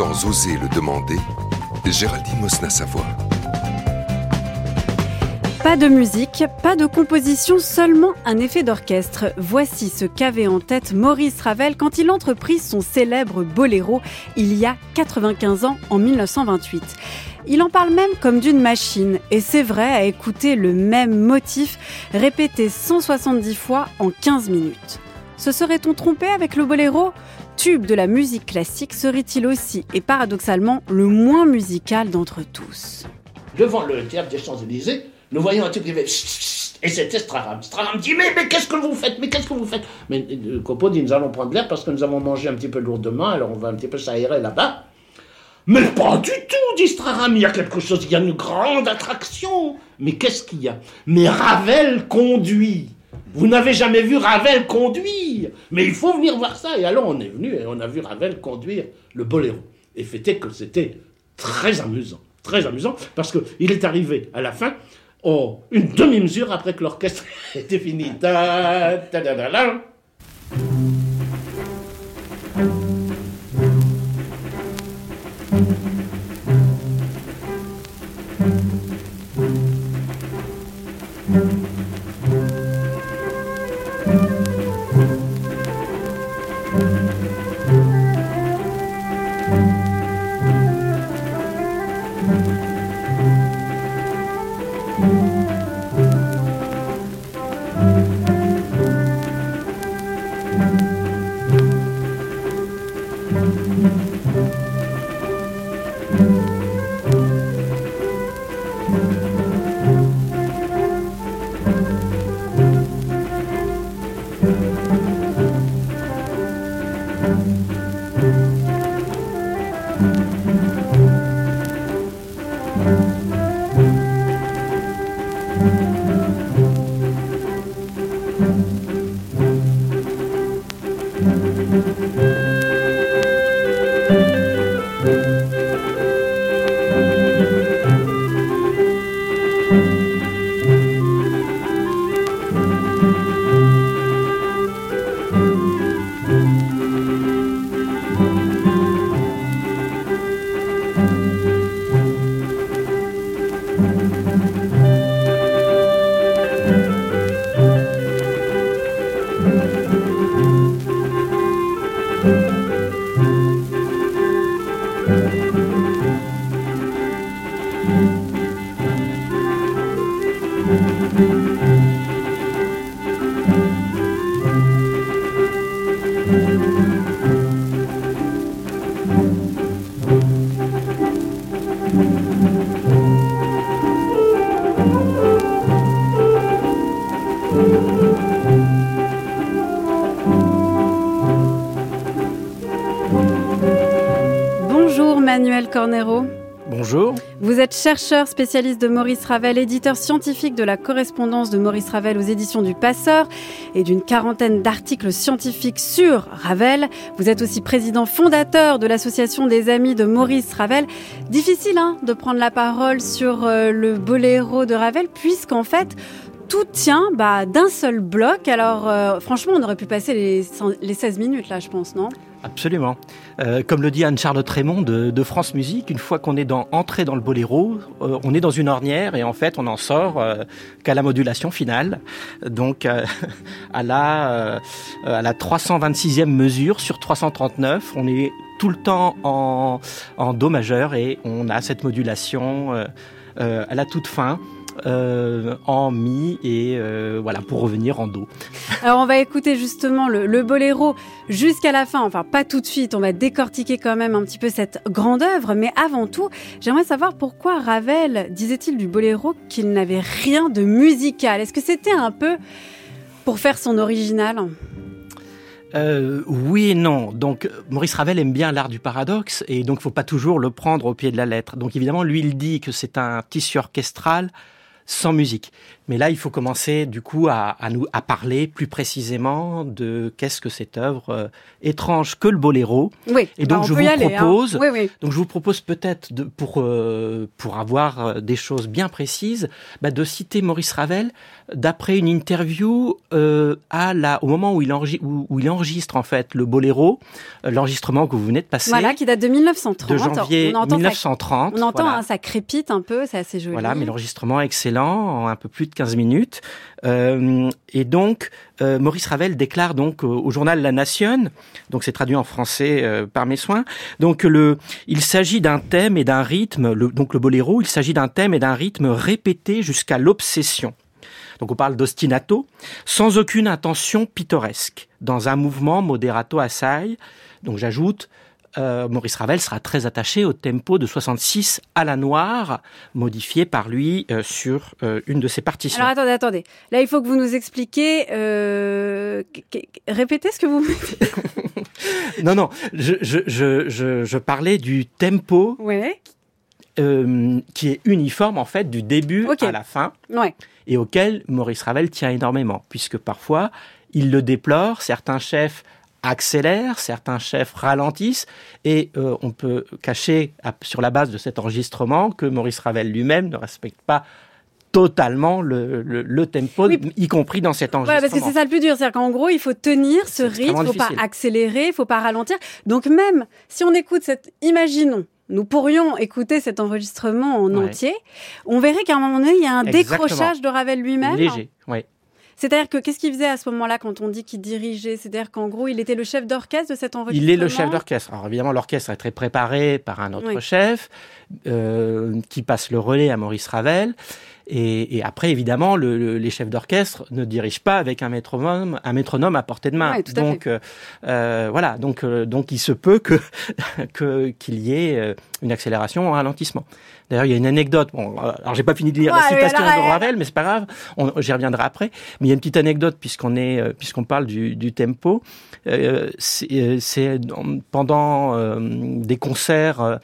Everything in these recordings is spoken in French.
Sans oser le demander, Géraldine Mosna-Savoie. Pas de musique, pas de composition, seulement un effet d'orchestre. Voici ce qu'avait en tête Maurice Ravel quand il entreprit son célèbre boléro il y a 95 ans, en 1928. Il en parle même comme d'une machine, et c'est vrai à écouter le même motif répété 170 fois en 15 minutes. Se serait-on trompé avec le boléro? Tube de la musique classique serait-il aussi, et paradoxalement, le moins musical d'entre tous? Devant le théâtre des Champs-Élysées, nous voyons un type qui fait et c'était Straram. Straram dit mais, mais qu'est-ce que vous faites? Mais qu'est-ce que vous faites? Mais euh, Copo dit nous allons prendre l'air parce que nous avons mangé un petit peu lourdement, alors on va un petit peu s'aérer là-bas. Mais pas du tout, dit Straram, il y a quelque chose, il y a une grande attraction. Mais qu'est-ce qu'il y a? Mais Ravel conduit. Vous n'avez jamais vu Ravel conduire Mais il faut venir voir ça. Et alors on est venu et on a vu Ravel conduire le boléro. Et fêter que c'était très amusant. Très amusant parce qu'il est arrivé à la fin Oh, une demi-mesure après que l'orchestre était fini. Ta, ta, ta, Cornero. Bonjour. Vous êtes chercheur spécialiste de Maurice Ravel, éditeur scientifique de la correspondance de Maurice Ravel aux éditions du Passeur et d'une quarantaine d'articles scientifiques sur Ravel. Vous êtes aussi président fondateur de l'association des amis de Maurice Ravel. Difficile hein, de prendre la parole sur euh, le boléro de Ravel puisqu'en fait tout tient bah, d'un seul bloc. Alors euh, franchement on aurait pu passer les, les 16 minutes là je pense, non? Absolument. Euh, comme le dit Anne-Charlotte Raymond de, France Musique, une fois qu'on est dans, entré dans le boléro, euh, on est dans une ornière et en fait on en sort euh, qu'à la modulation finale, donc à la à la 326e mesure sur 339, on est tout le temps en, en do majeur et on a cette modulation à la toute fin. Euh, en mi et euh, voilà pour revenir en do. Alors on va écouter justement le, boléro jusqu'à la fin, enfin pas tout de suite, on va décortiquer quand même un petit peu cette grande œuvre, mais avant tout, j'aimerais savoir pourquoi Ravel disait-il du boléro qu'il n'avait rien de musical? Est-ce que c'était un peu pour faire son original? Euh, oui et non. Donc Maurice Ravel aime bien l'art du paradoxe et donc il faut pas toujours le prendre au pied de la lettre. Donc évidemment, lui il dit que c'est un tissu orchestral sans musique. Mais là, il faut commencer du coup à, nous à parler plus précisément de qu'est-ce que cette œuvre euh, étrange que le boléro. Oui. Et donc bah, je vous hein. propose, Oui, oui. donc je vous propose peut-être de, pour euh, pour avoir euh, des choses bien précises, bah, de citer Maurice Ravel d'après une interview euh, à la au moment où il enregistre où, où il enregistre en fait le boléro, l'enregistrement que vous venez de passer. Voilà, qui date de 1930. de janvier on entend, 1930. ça, on entend voilà. hein, ça crépite un peu, c'est assez joli. Voilà, mais l'enregistrement est en un peu plus de 15 minutes. Euh, et donc, euh, Maurice Ravel déclare donc au, journal La Nation, donc c'est traduit en français euh, par mes soins, donc le, il s'agit d'un thème et d'un rythme, donc le boléro, il s'agit d'un thème et d'un rythme répété jusqu'à l'obsession. Donc on parle d'ostinato, sans aucune intention pittoresque, dans un mouvement moderato assai. Donc j'ajoute, euh, Maurice Ravel sera très attaché au tempo de 66 à la noire, modifié par lui euh, sur euh, une de ses partitions. Alors attendez, attendez. Là, il faut que vous nous expliquiez. Qu- qu- Répétez ce que vous. Non, non, je, je, je, je, je parlais du tempo ouais, qui est uniforme en fait du début à la fin ouais. et auquel Maurice Ravel tient énormément, puisque parfois il le déplore, certains chefs accélèrent, certains chefs ralentissent, et euh, on peut cacher sur la base de cet enregistrement que Maurice Ravel lui-même ne respecte pas totalement le, le, le tempo, Oui. y compris dans cet enregistrement. parce que c'est ça le plus dur, c'est-à-dire qu'en gros, il faut tenir ce rythme, il extrêmement faut pas accélérer, il faut pas ralentir. Donc même si on écoute cette, imaginons, nous pourrions écouter cet enregistrement en Ouais. entier, on verrait qu'à un moment donné, il y a un Exactement. décrochage de Ravel lui-même. Léger, oui. C'est-à-dire que qu'est-ce qu'il faisait à ce moment-là quand on dit qu'il dirigeait? C'est-à-dire qu'en gros, il était le chef d'orchestre de cet enregistrement. Il est le chef d'orchestre. Alors évidemment, l'orchestre est très préparé par un autre Oui. chef euh, qui passe le relais à Maurice Ravel. Et, et après, évidemment, le- le- les chefs d'orchestre ne dirigent pas avec un métronome, un métronome à portée de main. Ouais, donc, euh, euh, voilà. Donc, euh, donc, il se peut que qu'il y ait une accélération ou un ralentissement. D'ailleurs, il y a une anecdote. Bon, alors j'ai pas fini de lire Ouais, la citation de Ravel, mais c'est pas grave. On- J'y reviendrai après. Mais il y a une petite anecdote puisqu'on est euh, puisqu'on parle du, du tempo. Euh, c'est euh, pendant euh, des concerts euh,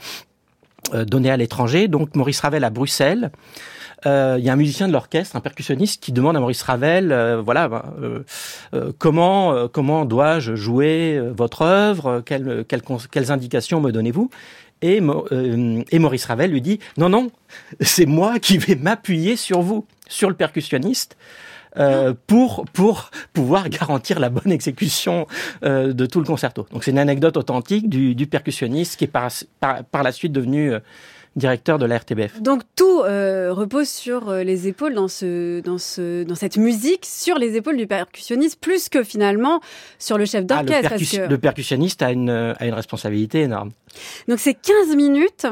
euh, donnés à l'étranger, donc Maurice Ravel à Bruxelles. Euh, Il y a un musicien de l'orchestre, un percussionniste, qui demande à Maurice Ravel, euh, voilà, ben, euh, euh, comment euh, comment dois-je jouer euh, votre œuvre Quelles, indications me donnez-vous? Et, euh, Maurice Ravel lui dit non non, c'est moi qui vais m'appuyer sur vous, sur le percussionniste. euh, pour pour pouvoir garantir la bonne exécution euh, de tout le concerto. Donc c'est une anecdote authentique du, percussionniste qui est par, par, par la suite devenu euh, directeur de la RTBF. Donc tout euh, repose sur euh, les épaules dans ce, dans ce, dans cette musique, sur les épaules du percussionniste, plus que finalement sur le chef Ah, le, d'orchestre. parce percus- que- le percussionniste a une, a une responsabilité énorme. Donc c'est 15 minutes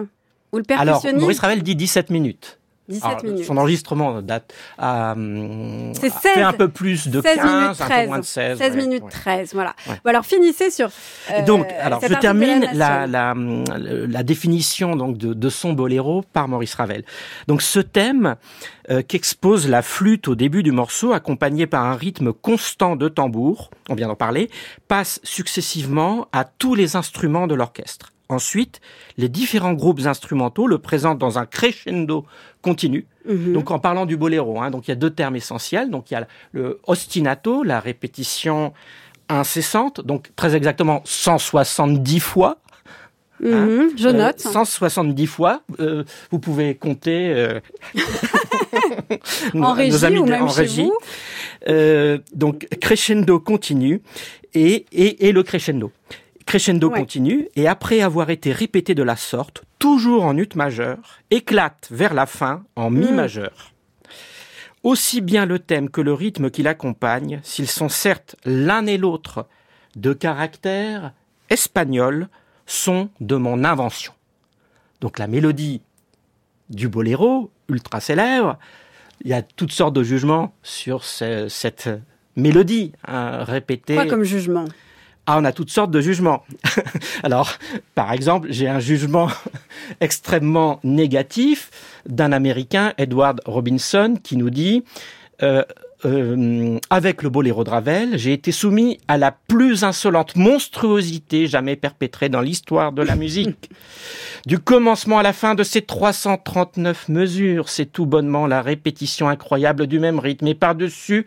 où le Alors, percussionniste. Maurice Ravel dit 17 minutes. 17 Alors, minutes. Son enregistrement date à, C'est a fait 16 un peu plus de 16 15, minutes un 13. peu moins de 16. 16 ouais, minutes ouais. 13, voilà. Ouais. Bon, alors finissez sur. Euh, donc, alors, je termine la, la, la, la définition donc de, de son boléro par Maurice Ravel. Donc, ce thème euh, qu'expose la flûte au début du morceau, accompagné par un rythme constant de tambour, on vient d'en parler, passe successivement à tous les instruments de l'orchestre. Ensuite, les différents groupes instrumentaux le présentent dans un crescendo continu, Mhm. donc en parlant du boléro, hein, donc il y a deux termes essentiels. Donc il y a le ostinato, la répétition incessante, donc très exactement 170 fois. Mhm, je Euh, note. 170 fois. Euh, vous pouvez compter. euh, nos- en régie nos amis ou même en chez régie. vous. Donc crescendo continu et, et, et le crescendo. Crescendo Ouais. continue et après avoir été répété de la sorte, toujours en ut majeur, éclate vers la fin en mi Mm. majeur. Aussi bien le thème que le rythme qui l'accompagne, s'ils sont certes l'un et l'autre de caractère espagnol, sont de mon invention. Donc la mélodie du boléro, ultra célèbre, il y a toutes sortes de jugements sur ce- cette mélodie hein, répétée. Quoi comme jugement? Ah, on a toutes sortes de jugements. Alors, par exemple, j'ai un jugement extrêmement négatif d'un Américain, Edward Robinson, qui nous dit euh, euh, avec le boléro de Ravel, j'ai été soumis à la plus insolente monstruosité jamais perpétrée dans l'histoire de la musique. Du commencement à la fin de ces 339 mesures, c'est tout bonnement la répétition incroyable du même rythme, et par-dessus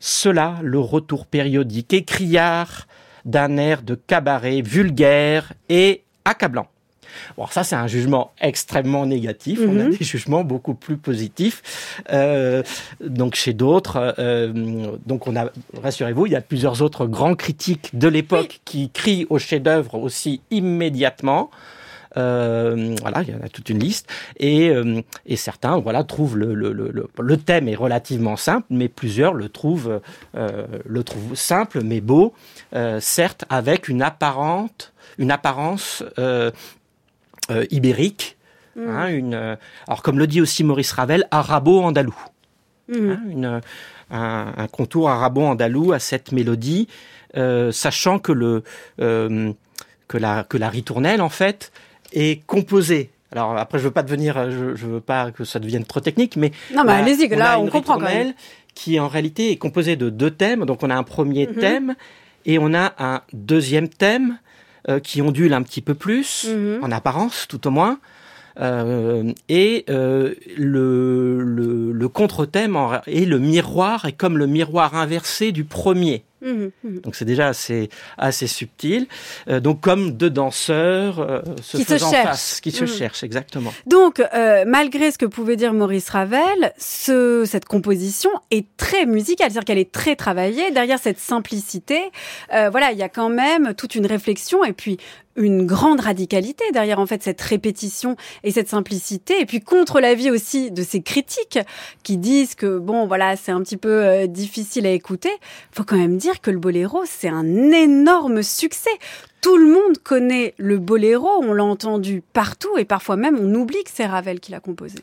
cela, le retour périodique et criard d'un air de cabaret vulgaire et accablant. Bon, ça, c'est un jugement extrêmement négatif. On a Mhm. des jugements beaucoup plus positifs. Euh, donc, chez d'autres, euh, donc on a, rassurez-vous, il y a plusieurs autres grands critiques de l'époque qui crient au chef-d'œuvre aussi immédiatement. Euh, voilà, il y en a toute une liste. Et, euh, et certains, voilà, trouvent le, le, le, le- thème est relativement simple, mais plusieurs le trouvent, euh, le trouvent simple mais beau, certes avec une apparente, une apparence ibérique. Mm. hein, une, alors comme le dit aussi Maurice Ravel, arabo-andalou Mhm. hein, une, un, un contour arabo-andalou à cette mélodie, sachant que le que la que la ritournelle en fait est composée. Alors après, je veux pas devenir, je, je veux pas que ça devienne trop technique, mais Non, mais la- allez-y, là, on comprend quand même. ritournelle qui en réalité est composée de deux thèmes. Donc on a un premier Mhm. thème et on a un deuxième thème euh, qui ondule un petit peu plus Mhm. en apparence, tout au moins. Euh, et euh, le, le, le contre-thème est le miroir, est comme le miroir inversé du premier. Mhm. Mhm. Donc c'est déjà assez, assez subtil. Euh, donc comme deux danseurs euh, se Qui se faisant cherchent. face, qui se Mhm. cherchent, exactement. Donc, euh, malgré ce que pouvait dire Maurice Ravel, ce, cette composition est très musicale, c'est-à-dire qu'elle est très travaillée. Derrière cette simplicité, euh, voilà, il y a quand même toute une réflexion et puis une grande radicalité derrière en fait cette répétition et cette simplicité et puis contre l'avis aussi de ces critiques qui disent que bon voilà c'est un petit peu euh, difficile à écouter faut quand même dire que le boléro c'est un énorme succès tout le monde connaît le boléro, on l'a entendu partout et parfois même on oublie que c'est Ravel qui l'a composé.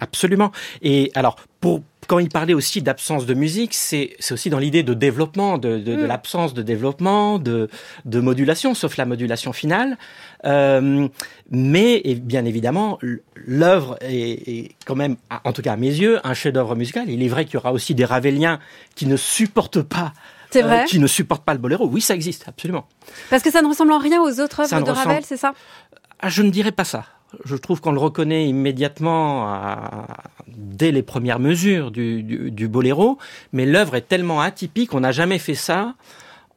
Absolument. Et alors, pour, quand il parlait aussi d'absence de musique, c'est c'est aussi dans l'idée de développement, de, de, de Mm. l'absence de développement, de, de modulation, sauf la modulation finale. Euh, mais et bien évidemment, l'œuvre est, est quand même, en tout cas à mes yeux, un chef-d'œuvre musical. Il est vrai qu'il y aura aussi des Raveliens qui ne supportent pas. C'est euh, qui ne supportent pas le boléro. Oui, ça existe, absolument. Parce que ça ne ressemble en rien aux autres œuvres de ressemble- Ravel, c'est ça? Ah, je ne dirais pas ça. Je trouve qu'on le reconnaît immédiatement à- dès les premières mesures du, du, du boléro, mais l'œuvre est tellement atypique, on n'a jamais fait ça.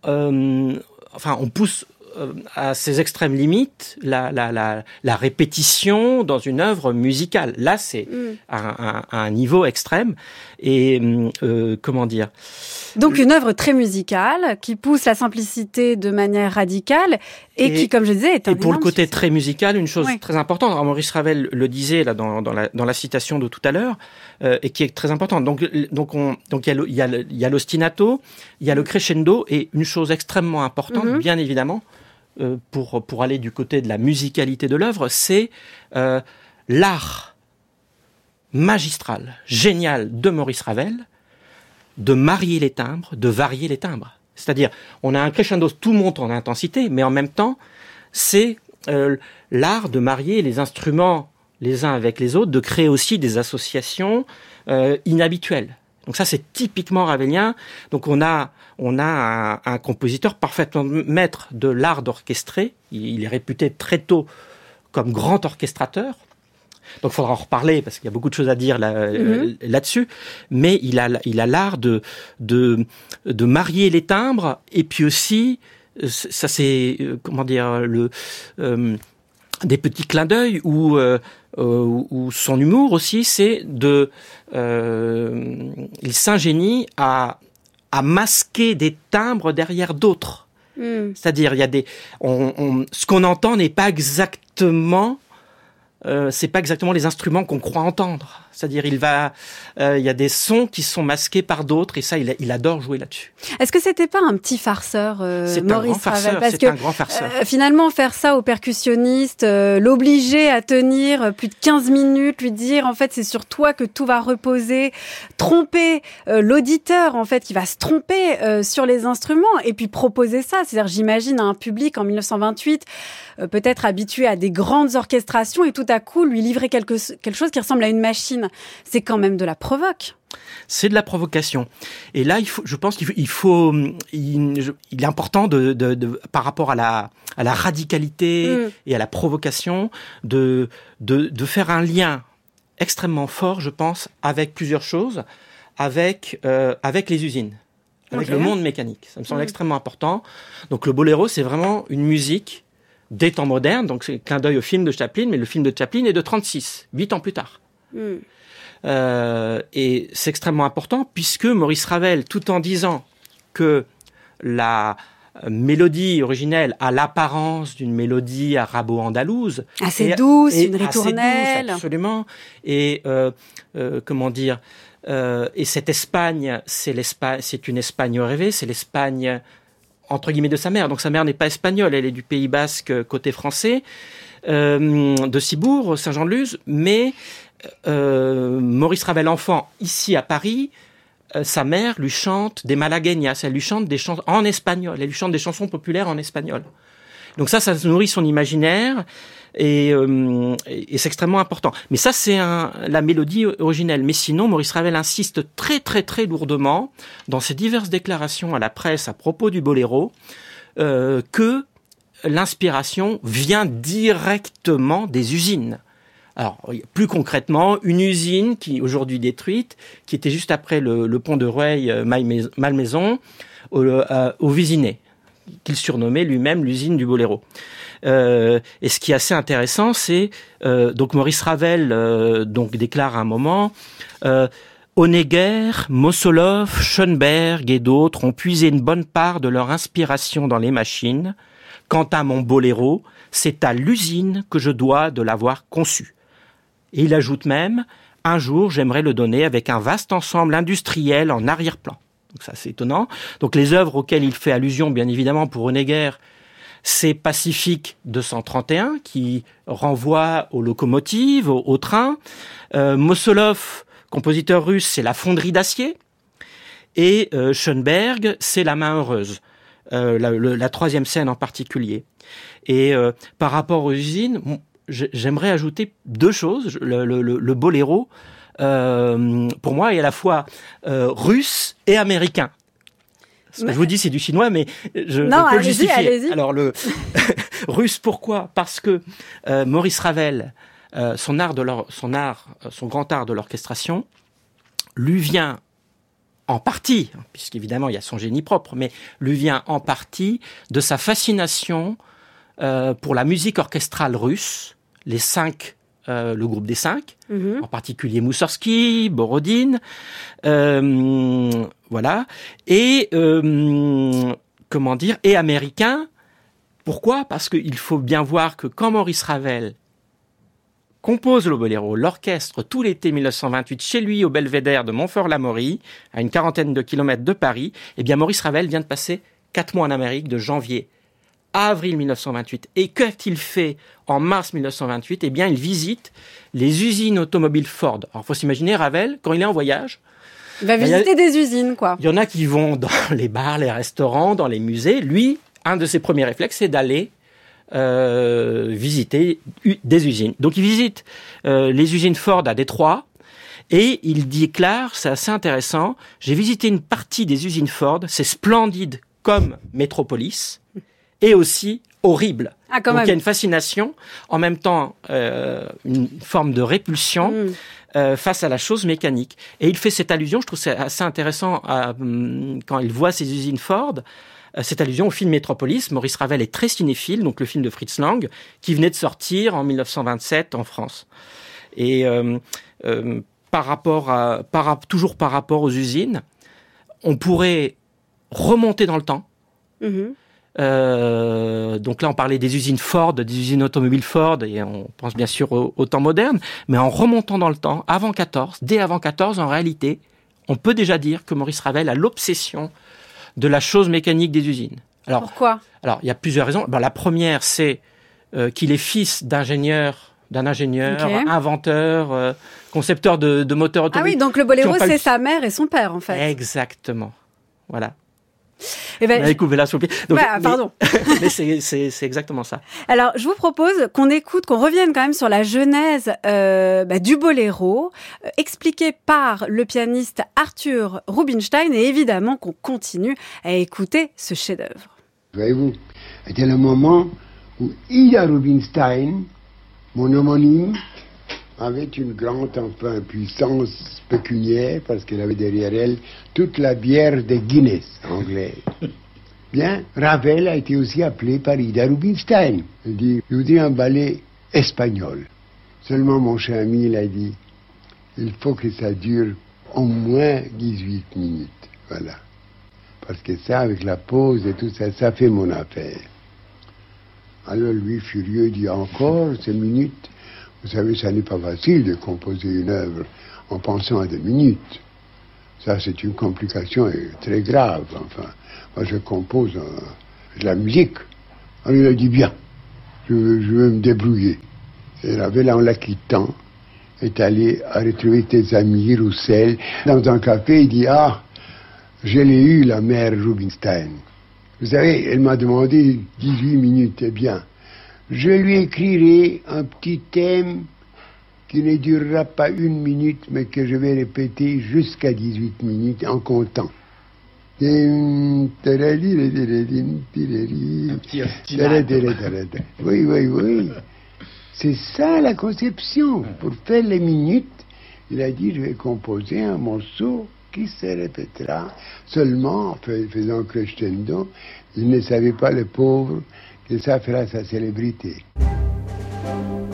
Euh, enfin, on pousse euh, à ses extrêmes limites la, la, la, la répétition dans une œuvre musicale. Là, c'est Mm. à, un- à un niveau extrême. Et euh, comment dire? Donc une œuvre très musicale qui pousse la simplicité de manière radicale et, Et- qui, comme je disais, est un Et pour le côté succès. très musical, une chose Oui. très importante, alors Maurice Ravel le disait là dans, dans, la, dans la citation de tout à l'heure, euh, et qui est très importante. Donc, donc, on, donc il y a il y l'ostinato, il y a le crescendo, et une chose extrêmement importante, Mhm. bien évidemment, euh, pour, pour aller du côté de la musicalité de l'œuvre, c'est euh, l'art magistral, génial de Maurice Ravel, de marier les timbres, de varier les timbres. C'est-à-dire, on a un crescendo, tout monte en intensité, mais en même temps, c'est euh, l'art de marier les instruments les uns avec les autres, de créer aussi des associations euh, inhabituelles. Donc ça, c'est typiquement ravelien. Donc on a, on a un, compositeur parfaitement maître de l'art d'orchestrer. Il est réputé très tôt comme grand orchestrateur. Donc il faudra en reparler parce qu'il y a beaucoup de choses à dire là, euh, là-dessus. Mais il a, il a l'art de, de, de marier les timbres et puis aussi, euh, ça c'est, euh, comment dire, le, euh, des petits clins d'œil ou ou son humour aussi, c'est de, euh, il s'ingénie à à masquer des timbres derrière d'autres. Mm. C'est-à-dire, il y a des, on, on- ce qu'on entend n'est pas exactement, euh, c'est pas exactement les instruments qu'on croit entendre. C'est-à-dire, il va, euh, il y a des sons qui sont masqués par d'autres, et ça, il, il adore jouer là-dessus. Est-ce que c'était pas un petit farceur, euh, c'est Maurice. Ravel Parce C'est que un grand farceur. Euh, finalement, faire ça au percussionniste, l'obliger à tenir plus de 15 minutes, lui dire en fait c'est sur toi que tout va reposer, tromper l'auditeur en fait qui va se tromper sur les instruments et puis proposer ça. C'est-à-dire j'imagine un public en 1928 euh, peut-être habitué à des grandes orchestrations et tout à coup lui livrer quelque, quelque chose qui ressemble à une machine. C'est quand même de la provoque. c'est de la provocation. Et là, il faut, je pense qu'il faut, il, il, est important de, de, de, par rapport à la, à la radicalité mm. et à la provocation, de, de, de faire un lien extrêmement fort, je pense, avec plusieurs choses, avec, euh, avec les usines, avec le monde mécanique. Ça me semble mm. extrêmement important. Donc le boléro, c'est vraiment une musique des temps modernes, donc c'est clin d'œil au film de Chaplin, mais le film de Chaplin est de 36, huit ans plus tard. Mm. Euh, et c'est extrêmement important puisque Maurice Ravel, tout en disant que la mélodie originelle a l'apparence d'une mélodie arabo-andalouse, assez douce, une ritournelle, absolument, et euh, euh, comment dire, et cette Espagne, c'est l'Espagne, c'est une Espagne rêvée, c'est l'Espagne entre guillemets de sa mère. Donc sa mère n'est pas espagnole, elle est du Pays Basque côté français, euh, de Cibourg, Saint-Jean-de-Luz, mais euh, Maurice Ravel enfant, ici à Paris, euh, sa mère lui chante des malagueñas, elle lui chante des chansons en espagnol, elle lui chante des chansons populaires en espagnol. Donc ça, ça nourrit son imaginaire et, euh, c'est extrêmement important. Mais ça, c'est la mélodie originelle. Mais sinon, Maurice Ravel insiste très très très lourdement dans ses diverses déclarations à la presse à propos du boléro euh, que l'inspiration vient directement des usines. Alors, plus concrètement, une usine qui aujourd'hui détruite, qui était juste après le, pont de Rueil euh, Malmaison, au, euh, au Vésiné, qu'il surnommait lui-même l'usine du Boléro. Euh, et ce qui est assez intéressant, c'est euh, donc Maurice Ravel euh, donc déclare à un moment. Honegger, Mossolov, Schoenberg et d'autres ont puisé une bonne part de leur inspiration dans les machines. Quant à mon boléro, c'est à l'usine que je dois de l'avoir conçu. Et il ajoute même, un jour j'aimerais le donner avec un vaste ensemble industriel en arrière-plan. Donc ça c'est étonnant. Donc les œuvres auxquelles il fait allusion, bien évidemment, pour Honegger, c'est Pacifique 231 qui renvoie aux locomotives, aux, trains. Euh, compositeur russe, c'est la fonderie d'acier. Et euh, Schoenberg, c'est la main heureuse. Euh, la, la, troisième scène en particulier. Et euh, par rapport aux usines, j'aimerais ajouter deux choses. Le, le, le boléro, euh, pour moi, est à la fois euh, russe et américain. Ce que je vous dis, c'est du chinois, mais je, non, peux le justifier. Alors le russe, pourquoi? Parce que euh, Maurice Ravel, son art de son art, son grand art de l'orchestration, lui vient en partie, puisqu'évidemment il y a son génie propre, mais lui vient en partie de sa fascination euh, pour la musique orchestrale russe, les cinq, euh, le groupe des cinq, mhm. en particulier Moussorski, Borodine, euh, voilà, et euh, comment dire, et américain. Pourquoi? Parce qu'il faut bien voir que quand Maurice Ravel compose le boléro, l'orchestre, tout l'été 1928, chez lui au belvédère de Montfort-l'Amaury, à une quarantaine de kilomètres de Paris, eh bien Maurice Ravel vient de passer quatre mois en Amérique, de janvier avril 1928. Et qu'a-t-il fait en mars 1928 Eh bien, il visite les usines automobiles Ford. Alors, faut s'imaginer Ravel, quand il est en voyage, il va visiter des usines, quoi. Il y en a qui vont dans les bars, les restaurants, dans les musées. Lui, un de ses premiers réflexes, c'est d'aller euh, visiter des usines. Donc, il visite euh, les usines Ford à Détroit. Et il déclare, c'est assez intéressant, j'ai visité une partie des usines Ford, c'est splendide comme Métropolis et aussi horrible. Ah, Donc il y a une fascination, en même temps euh, une forme de répulsion hmm. euh, face à la chose mécanique. Et il fait cette allusion, je trouve c'est assez intéressant hum, quand il voit ces usines Ford, euh, cette allusion au film Métropolis. Maurice Ravel est très cinéphile, donc le film de Fritz Lang, qui venait de sortir en 1927 en France. Et euh, euh, par rapport à, par, toujours par rapport aux usines, on pourrait remonter dans le temps. Mm-hmm. Euh, donc là, on parlait des usines Ford, des usines automobiles Ford, et on pense bien sûr au, temps moderne. Mais en remontant dans le temps, avant 14, dès avant 14, en réalité, on peut déjà dire que Maurice Ravel a l'obsession de la chose mécanique des usines. Alors, Pourquoi? Alors, il y a plusieurs raisons. Ben, la première, c'est euh, qu'il est fils d'ingénieur d'un ingénieur, inventeur, euh, concepteur de, de moteurs automobiles. Ah oui, donc le boléro, c'est sa mère et son père, en fait. Exactement. Voilà. Eh ben, On avait coupé la soupe. Donc, mais- pardon. mais c'est- c'est exactement ça. Alors, je vous propose qu'on écoute, qu'on revienne quand même sur la genèse euh, bah, du boléro, euh, expliqué par le pianiste Arthur Rubinstein, et évidemment qu'on continue à écouter ce chef-d'œuvre. Voyez-vous, c'était le moment où Ida Rubinstein, mon homonyme, avait une grande enfin, puissance pécuniaire parce qu'elle avait derrière elle toute la bière de Guinness anglaise. Bien, Ravel a été aussi appelé par Ida Rubinstein. Il dit, je voudrais un ballet espagnol. Seulement mon cher ami, il a dit, il faut que ça dure au moins 18 minutes. Voilà. Parce que ça, avec la pause et tout ça, ça fait mon affaire. Alors lui, furieux, dit encore ces minutes? Vous savez, ça n'est pas facile de composer une œuvre en pensant à des minutes. Ça, c'est une complication très grave. Enfin, moi, je compose euh, de la musique. Alors il a dit bien, je, veux- me débrouiller. Et Ravel, en la quittant, est allé à retrouver ses amis Roussel dans un café. Il dit Ah, je l'ai eu, la mère Rubinstein. Vous savez, elle m'a demandé 18 minutes, eh bien. Je lui écrirai un petit thème qui ne durera pas une minute, mais que je vais répéter jusqu'à 18 minutes en comptant. Un Oui, oui, oui. C'est ça la conception. Pour faire les minutes, il a dit, je vais composer un morceau qui se répétera seulement en fais- faisant crescendo. Il ne savait pas, le pauvre, que ça fera sa célébrité. Très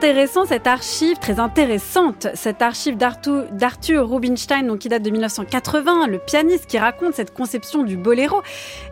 intéressant cette archive, très intéressante cette archive d'Arthur Rubinstein, donc qui date de 1980, le pianiste qui raconte cette conception du boléro.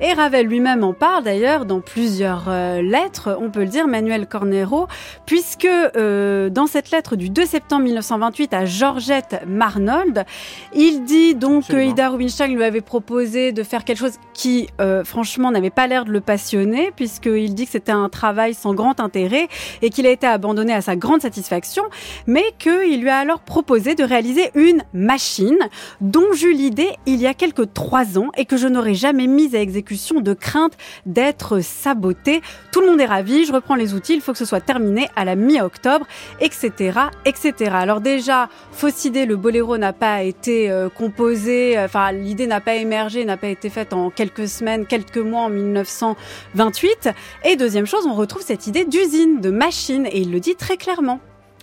Et Ravel lui-même en parle d'ailleurs dans plusieurs euh, lettres, on peut le dire, Manuel Cornero, puisque euh, dans cette lettre du 2 septembre 1928 à Georgette Marnold, il dit donc que Absolument. Ida Rubinstein lui avait proposé de faire quelque chose qui, euh, franchement, n'avait pas l'air de le passionner, puisqu'il dit que c'était un travail sans grand intérêt et qu'il a été abandonné à sa grande satisfaction, mais qu'il lui a alors proposé de réaliser une machine dont j'eus l'idée il y a quelques trois ans et que je n'aurais jamais mise à exécution de crainte d'être sabotée. Tout le monde est ravi, je reprends les outils, il faut que ce soit terminé à la mi-octobre, etc., etc. Alors déjà, fausse idée, le boléro n'a pas été euh, composé, euh, enfin l'idée n'a pas émergé, n'a pas été faite en quelques semaines, quelques mois en 1928. Et deuxième chose, on retrouve cette idée d'usine, de machine, et il le dit très clairement.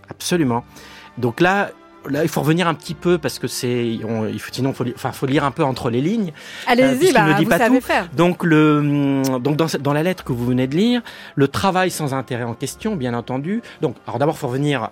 Absolument. Donc là, là, il faut revenir un petit peu parce que c'est, il faut, sinon, faut, enfin, faut lire un peu entre les lignes. Allez-y, puisqu'il bah, ne dit vous pas savez tout. faire. Donc, le, donc dans, la lettre que vous venez de lire, le travail sans intérêt en question, bien entendu. Donc, alors d'abord, faut revenir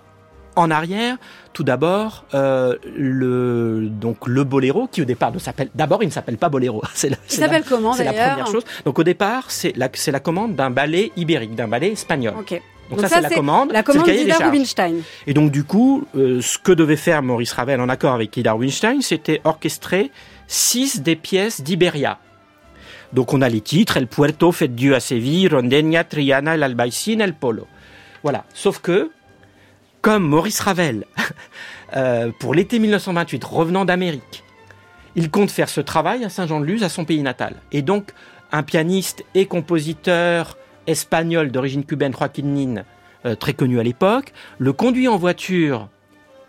en arrière. Tout d'abord, euh, le donc le boléro qui au départ ne s'appelle d'abord il ne s'appelle pas boléro. C'est la, Il s'appelle comment c'est la première chose. Donc au départ, c'est la, c'est la commande d'un ballet ibérique, d'un ballet espagnol. Ok. Donc, ça, c'est la commande. La commande d'Ida Rubinstein. Et donc du coup, euh, ce que devait faire Maurice Ravel en accord avec Ida Rubinstein, c'était orchestrer six des pièces d'Iberia. Donc on a les titres, El Puerto, Fête Dieu à Séville, Rondeña, Triana, El Albaicín, El Polo. Voilà. Sauf que, comme Maurice Ravel, euh, pour l'été 1928, revenant d'Amérique, il compte faire ce travail à Saint-Jean-de-Luz, à son pays natal. Et donc, un pianiste et compositeur espagnol d'origine cubaine, Joaquin Nin, euh, très connu à l'époque, le conduit en voiture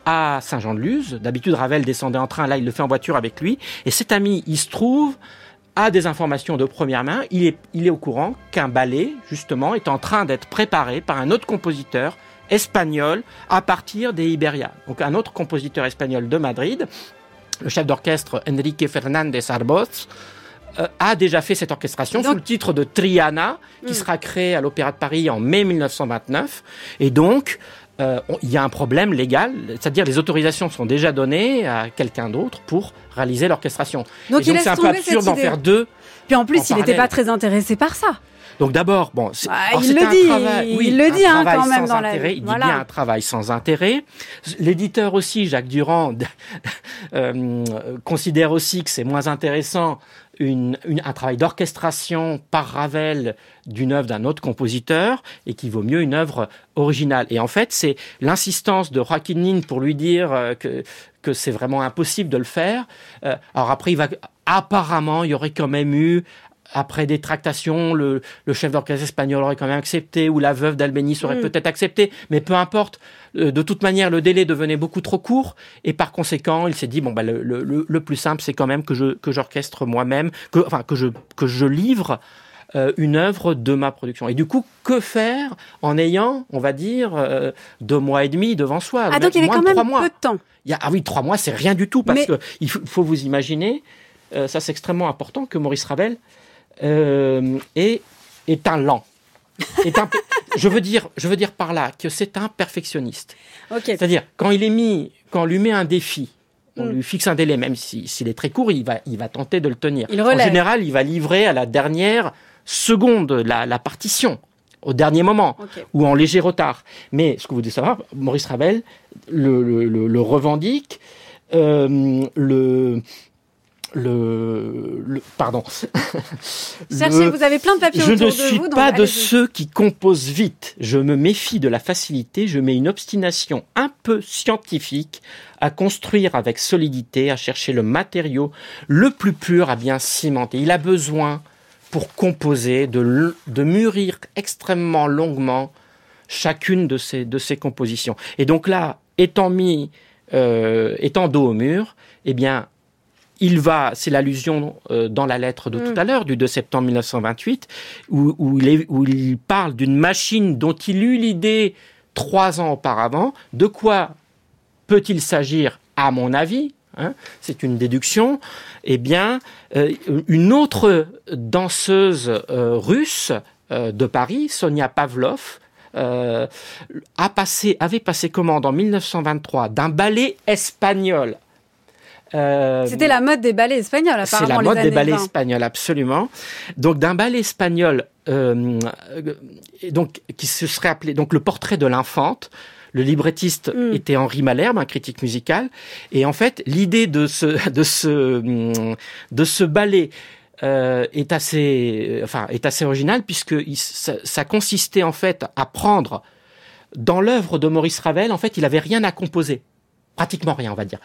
à Saint-Jean-de-Luz. D'habitude, Ravel descendait en train, là, il le fait en voiture avec lui. Et cet ami, il se trouve a des informations de première main. Il est, il est au courant qu'un ballet, justement, est en train d'être préparé par un autre compositeur espagnol à partir des Iberia. Donc un autre compositeur espagnol de Madrid, le chef d'orchestre Enrique Fernández Arbos, euh, a déjà fait cette orchestration sous le titre de Triana, qui hmm. sera créé à l'Opéra de Paris en mai 1929. Et donc, euh, il y a un problème légal, c'est-à-dire les autorisations sont déjà données à quelqu'un d'autre pour réaliser l'orchestration. Donc, c'est un peu absurde d'en faire deux. Puis en plus, il n'était pas très intéressé par ça. Donc d'abord, bon, bah, il, le dit, travail, oui, il le dit, hein, quand même dans intérêt, Il dit bien un travail sans intérêt. L'éditeur aussi, Jacques Durand, euh, considère aussi que c'est moins intéressant une, un travail d'orchestration par Ravel d'une œuvre d'un autre compositeur et qui vaut mieux une œuvre originale. Et en fait, c'est l'insistance de Joaquin pour lui dire euh, que, que c'est vraiment impossible de le faire. Euh, alors après, il va apparemment, il y aurait quand même eu après des tractations, le, le chef d'orchestre espagnol aurait quand même accepté, ou la veuve d'Albéniz aurait mm. peut-être accepté, mais peu importe. Euh, de toute manière, le délai devenait beaucoup trop court, et par conséquent, il s'est dit bon bah le, le, le plus simple, c'est quand même que je que j'orchestre moi-même, que enfin que je que je livre euh, une œuvre de ma production. Et du coup, que faire en ayant, on va dire, euh, deux mois et demi devant soi? Ah donc il y avait quand même peu de temps. Il y a, ah oui, trois mois, c'est rien du tout parce que il faut, vous imaginer, ça c'est extrêmement important que Maurice Ravel euh, est, est un lent. Est un, je, veux dire, je veux dire par là que c'est un perfectionniste. C'est-à-dire, quand il est mis, quand on lui met un défi, on mm. lui fixe un délai, même s'il est très court, il va, il va tenter de le tenir. en général, il va livrer à la dernière seconde la, la partition, au dernier moment, ou en léger retard. Mais ce que vous devez savoir, Maurice Ravel le, le, le, revendique. Euh, le, le, pardon. Cherchez, vous avez plein de papiers je autour de vous. Je ne suis pas de ceux qui composent vite. Je me méfie de la facilité. Je mets une obstination un peu scientifique à construire avec solidité, à chercher le matériau le plus pur à bien cimenter. Il a besoin, pour composer, de, de mûrir extrêmement longuement chacune de ses, de ses compositions. Et donc là, étant mis, euh, étant dos au mur, eh bien, il va, c'est l'allusion euh, dans la lettre de tout mm. à l'heure, du 2 septembre 1928, où, il, parle d'une machine dont il eut l'idée trois ans auparavant. De quoi peut-il s'agir, à mon avis hein C'est une déduction. Eh bien, euh, une autre danseuse euh, russe de Paris, Sonia Pavlov, a passé, avait passé commande en 1923 d'un ballet espagnol euh, C'était la mode des ballets espagnols, apparemment. C'est la mode des ballets espagnols, absolument. Donc d'un ballet espagnol, euh, donc qui se serait appelé donc le portrait de l'infante. Le librettiste mm. était Henri Malherbe, un critique musical, et en fait l'idée de ce de ce de ce ballet euh, est assez enfin est assez original puisque ça, ça, consistait en fait à prendre dans l'œuvre de Maurice Ravel en fait il avait rien à composer pratiquement rien, on va dire.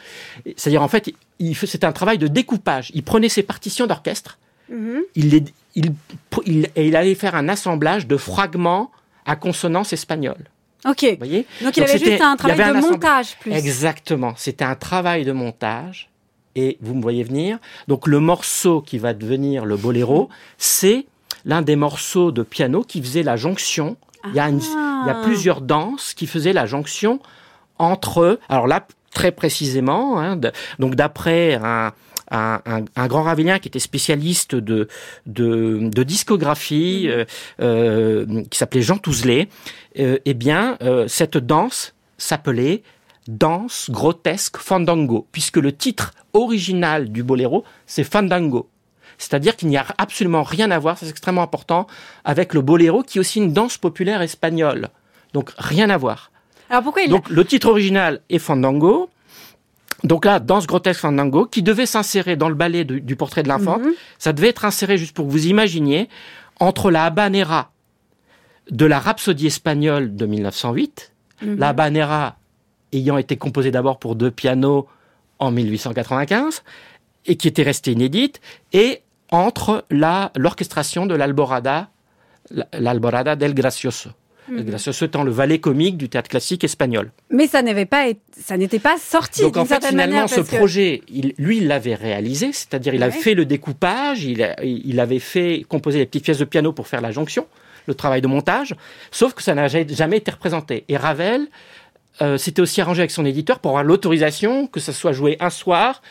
C'est-à-dire, en fait, c'était un travail de découpage. Il prenait ses partitions d'orchestre, mhm. il, il, il, allait faire un assemblage de fragments à consonance espagnole. Ok. Vous voyez? Donc il avait juste un travail de montage plus. Exactement. C'était un travail de montage. Et vous me voyez venir. Donc le morceau qui va devenir le boléro, c'est l'un des morceaux de piano qui faisait la jonction. Il, y a il y a ah. plusieurs danses qui faisaient la jonction entre. Alors là, très précisément. Hein, donc d'après un, un, un, grand ravelien qui était spécialiste de, de, de discographie, mhm. euh, euh, qui s'appelait Jean Touzelet, euh, eh bien, cette danse s'appelait danse grotesque fandango, puisque le titre original du boléro, c'est fandango. C'est-à-dire qu'il n'y a absolument rien à voir, c'est extrêmement important, avec le boléro, qui est aussi une danse populaire espagnole. Donc rien à voir. Alors pourquoi il Donc le titre original est Fandango. Donc là, dans ce grotesque Fandango, qui devait s'insérer dans le ballet du, du portrait de l'enfant, Mhm. ça devait être inséré, juste pour que vous imaginiez, entre la habanera de la Rhapsodie espagnole de 1908, Mhm. la habanera ayant été composée d'abord pour deux pianos en 1895, et qui était restée inédite, et entre la l'orchestration de l'Alborada, la- l'Alborada del Gracioso. El Gracioso étant le valet comique du théâtre classique espagnol. Mais ça n'avait pas, ça n'était pas sorti Donc en fait, finalement, manière. ce que- projet, il- lui, il l'avait réalisé, c'est-à-dire il a Ouais. fait le découpage, il, a- il avait fait composer les petites pièces de piano pour faire la jonction, le travail de montage, sauf que ça n'a ja- jamais été représenté. Et Ravel euh, s'était aussi arrangé avec son éditeur pour avoir l'autorisation que ça soit joué un soir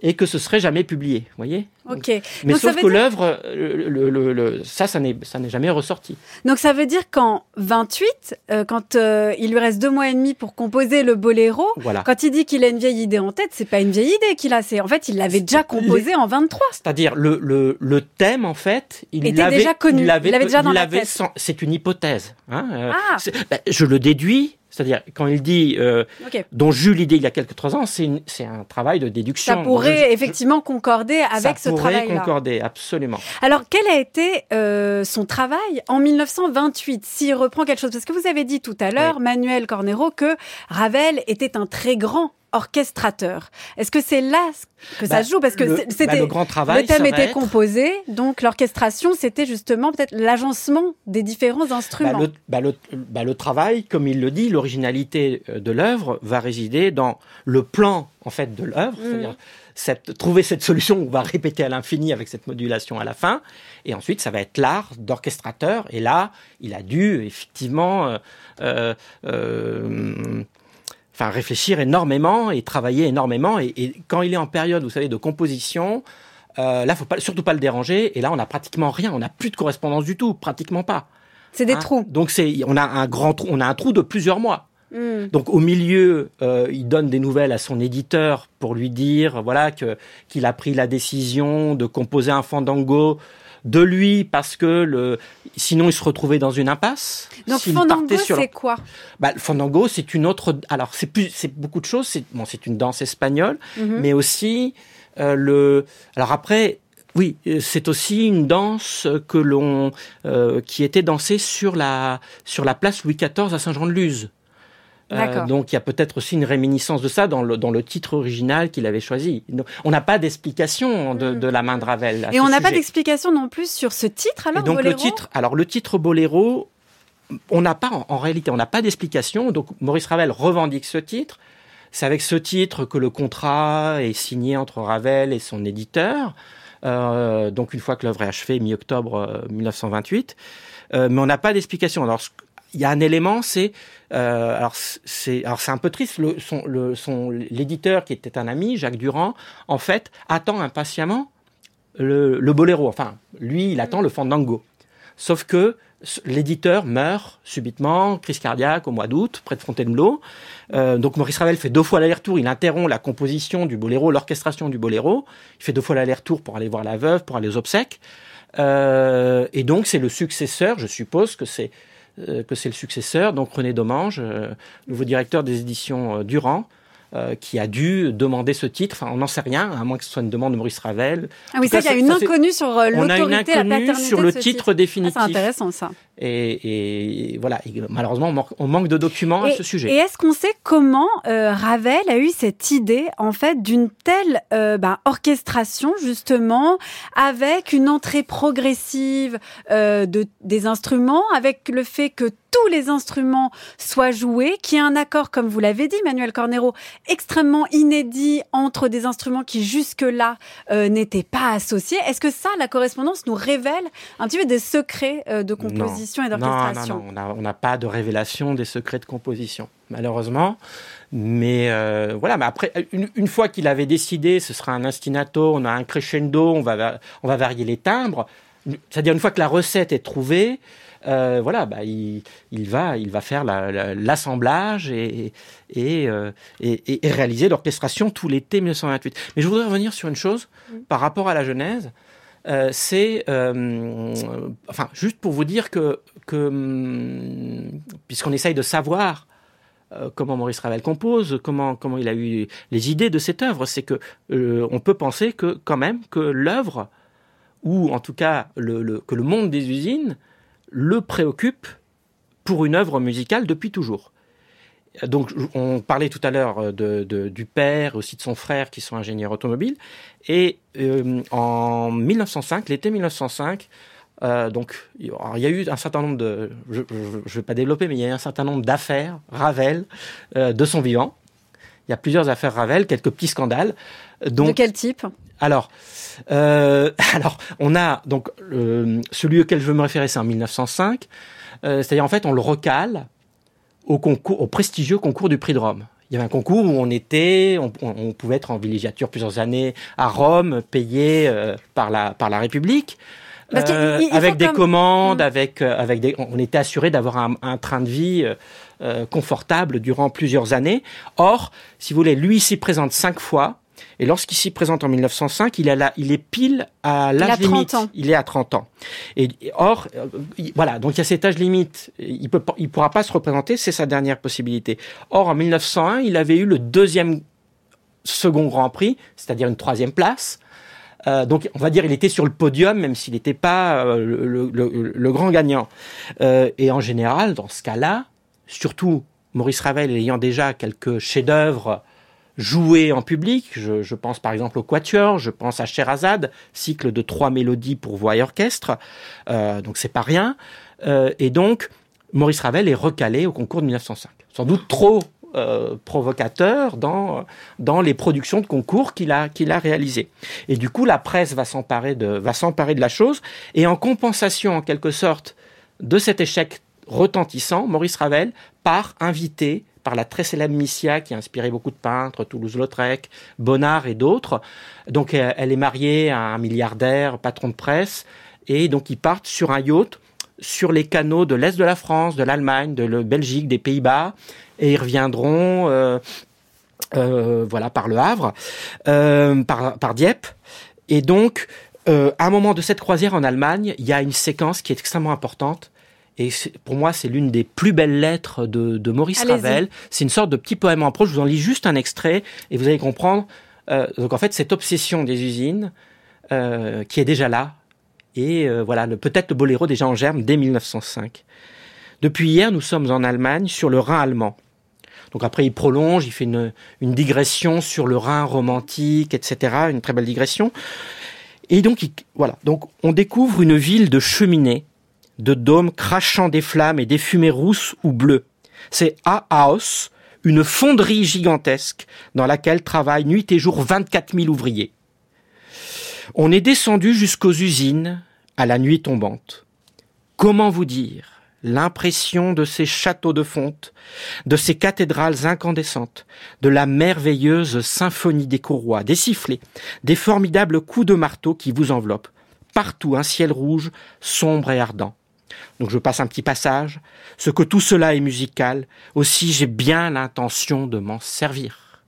et que ce serait jamais publié, voyez? Ok. Mais Donc, sauf que dire- l'œuvre, le- le- le- ça, ça n'est ça n'est jamais ressorti. Donc ça veut dire qu'en 28, euh, quand euh, il lui reste deux mois et demi pour composer le boléro, Voilà. quand il dit qu'il a une vieille idée en tête, c'est pas une vieille idée qu'il a. C'est en fait, il l'avait déjà composé en 23. C'est-à-dire le, le, thème en fait, il Était l'avait déjà connu, il l'avait il l'avait déjà dans la tête. sans- C'est une hypothèse. Hein, euh, Ah. c'est- ben, je le déduis. C'est-à-dire quand il dit euh, dont j'eus l'idée il y a quelques trois ans, c'est un travail de déduction. Ça pourrait Je- effectivement concorder ça avec ce pourrait travail-là. concorder absolument. Alors, quel a été euh, son travail en 1928 S'il reprend quelque chose, parce que vous avez dit tout à l'heure, Manuel Cornero, que Ravel était un très grand orchestrateur. Est-ce que c'est là que ça Bah, se joue? Parce que le, c'est- bah, c'était le grand travail. le thème était être- composé, donc l'orchestration, c'était justement peut-être l'agencement des différents Bah, instruments. le, bah, le- le travail, comme il le dit, l'originalité euh, de l'œuvre va résider dans le plan en fait de l'œuvre, Mhm. c'est-à-dire cette, trouver cette solution qu'on va répéter à l'infini avec cette modulation à la fin, et ensuite ça va être l'art d'orchestrateur. Et là, il a dû effectivement, euh, euh, enfin réfléchir énormément et travailler énormément. Et, et quand il est en période, vous savez, de composition. Euh, là, faut pas, surtout pas le déranger. Et là, on n'a pratiquement rien. On n'a plus de correspondance du tout, pratiquement pas. c'est des Hein? trous. Donc c'est, on a un grand trou, on a un trou de plusieurs mois. Hmm. Donc au milieu, euh, il donne des nouvelles à son éditeur pour lui dire, voilà, que qu'il a pris la décision de composer un fandango de lui parce que le, sinon il se retrouvait dans une impasse. Donc Fandango, c'est quoi? Bah, le fandango, c'est une autre. Alors c'est plus, c'est beaucoup de choses. C'est bon, c'est une danse espagnole, Mhm. mais aussi euh, le. Alors après, oui, euh, c'est aussi une danse que l'on euh, qui était dansée sur la sur la place Louis XIV à Saint-Jean-de-Luz. Euh, donc il y a peut-être aussi une réminiscence de ça dans le, dans le titre original qu'il avait choisi. On n'a pas d'explication de, Mm. de la main de Ravel. à Et ce on n'a pas d'explication non plus sur ce titre alors Et donc Boléro le titre, alors le titre Boléro, on n'a pas en, réalité, on n'a pas d'explication. Donc Maurice Ravel revendique ce titre. C'est avec ce titre que le contrat est signé entre Ravel et son éditeur. Euh, donc une fois que l'œuvre est achevée, mi-octobre euh, 1928. Euh, mais on n'a pas d'explication. Alors il y a un élément, c'est euh, alors c'est alors c'est un peu triste. Son le son l'éditeur qui était un ami, Jacques Durand, en fait attend impatiemment le, boléro. Enfin, lui, il attend le fandango. Sauf que l'éditeur meurt subitement, crise cardiaque au mois d'août, près de Fontainebleau. Euh, donc Maurice Ravel fait deux fois l'aller-retour. Il interrompt la composition du boléro, l'orchestration du boléro. Il fait deux fois l'aller-retour pour aller voir la veuve, pour aller aux obsèques. Euh, et donc c'est le successeur, je suppose que c'est que c'est le successeur, donc René Domange, euh, nouveau directeur des éditions euh, Durand, euh, qui a dû demander ce titre. Enfin, on n'en sait rien, à moins que ce soit une demande de Maurice Ravel. Ah oui, cas, qu'il y a une ça, inconnue sur euh, On a une l'autorité, la inconnue paternité sur le titre Ah, définitif. c'est intéressant ça. Et, et voilà, et malheureusement, on manque, on manque de documents à ce sujet. et est-ce qu'on sait comment euh, Ravel a eu cette idée en fait d'une telle euh, ben, orchestration justement avec une entrée progressive euh, de des instruments, avec le fait que tous les instruments soient joués, qu'il y ait un accord, comme vous l'avez dit, Manuel Cornero, extrêmement inédit entre des instruments qui jusque-là euh, n'étaient pas associés? Est-ce que ça, la correspondance nous révèle un petit peu des secrets euh, de composition? Et Non, d'orchestration Non, non, on n'a on n'a pas de révélation des secrets de composition, malheureusement. Mais euh, voilà, mais après, une, une fois qu'il avait décidé, ce sera un ostinato, on a un crescendo, on va, on va varier les timbres. C'est-à-dire une fois que la recette est trouvée, euh, voilà, bah, il, il va, il va faire la- la- l'assemblage et, et, euh, et, et- et réaliser l'orchestration tout l'été 1928. Mais je voudrais revenir sur une chose par rapport à la Genèse. Euh, c'est, euh, enfin, juste pour vous dire que hum, puisqu'on essaye de savoir euh, comment Maurice Ravel compose, comment, il a eu les idées de cette œuvre, c'est que on peut penser que quand même que l'œuvre, ou en tout cas que le monde des usines, le préoccupe pour une œuvre musicale depuis toujours. Donc, on parlait tout à l'heure de, du père, aussi de son frère, qui sont ingénieurs automobiles. Et euh, en 1905, l'été 1905, euh, donc, il y a eu un certain nombre de, je ne vais pas développer, mais il y a eu un certain nombre d'affaires Ravel euh, de son vivant. Il y a plusieurs affaires Ravel, quelques petits scandales. Donc, de quel type? Alors, euh, alors, on a donc celui auquel je veux me référer, c'est en 1905. C'est-à-dire en fait, on le recale au concours, au prestigieux concours du Prix de Rome. Il y avait un concours où on était, on, on pouvait être en villégiature plusieurs années à Rome, payé par la par la République. Euh, avec des commandes, mm. avec euh, avec des, on était assuré d'avoir un, un, train de vie euh, confortable durant plusieurs années. Or, si vous voulez, lui s'y présente cinq fois. Et lorsqu'il s'y présente en 1905, il, a la, il est pile à l'âge limite. Ans. Il est à 30 ans. Et or, voilà, donc il y a cet âge limite. Il il pourra pas se représenter, c'est sa dernière possibilité. Or, en 1901, il avait eu le deuxième second Grand Prix, c'est-à-dire une troisième place. Euh, donc, on va dire, il était sur le podium, même s'il n'était pas euh, le, grand gagnant. Euh, et en général, dans ce cas-là, surtout Maurice Ravel ayant déjà quelques chefs-d'œuvre joués en public, je, pense par exemple au Quatuor, je pense à Sherazade, cycle de trois mélodies pour voix et orchestre, donc c'est pas rien. et donc, Maurice Ravel est recalé au concours de 1905. Sans doute trop euh, provocateur dans, dans les productions de concours qu'il a, qu'il a réalisées. Et du coup, la presse va s'emparer de, va s'emparer de la chose. Et en compensation, en quelque sorte, de cet échec retentissant, Maurice Ravel part invité par la très célèbre Missia qui a inspiré beaucoup de peintres, Toulouse-Lautrec, Bonnard et d'autres. Donc elle est mariée à un milliardaire, patron de presse, et donc ils partent sur un yacht sur les canaux de l'Est de la France, de l'Allemagne, de la Belgique, des Pays-Bas, et ils reviendront euh, euh, voilà par le Havre, euh, par, par Dieppe. Et donc, à un moment de cette croisière en Allemagne, il y a une séquence qui est extrêmement importante. Et pour moi, c'est l'une des plus belles lettres de, de Maurice Ravel. C'est une sorte de petit poème en prose. Je vous en lis juste un extrait et vous allez comprendre. donc en fait, cette obsession des usines qui est déjà là, et euh, voilà, peut-être le boléro déjà en germe dès 1905. Depuis hier, nous sommes en Allemagne sur le Rhin allemand. Donc après, il prolonge, il fait une, digression sur le Rhin romantique, etc. Une très belle digression. Et donc, voilà. Donc, on découvre une ville de cheminées, de dômes crachant des flammes et des fumées rousses ou bleues. C'est Ahaus, une fonderie gigantesque dans laquelle travaillent nuit et jour 24 000 ouvriers. On est descendu jusqu'aux usines à la nuit tombante. Comment vous dire l'impression de ces châteaux de fonte, de ces cathédrales incandescentes, de la merveilleuse symphonie des courroies, des sifflets, des formidables coups de marteau qui vous enveloppent, partout un ciel rouge, sombre et ardent. Donc je passe un petit passage. Ce que tout cela est musical, aussi j'ai bien l'intention de m'en servir.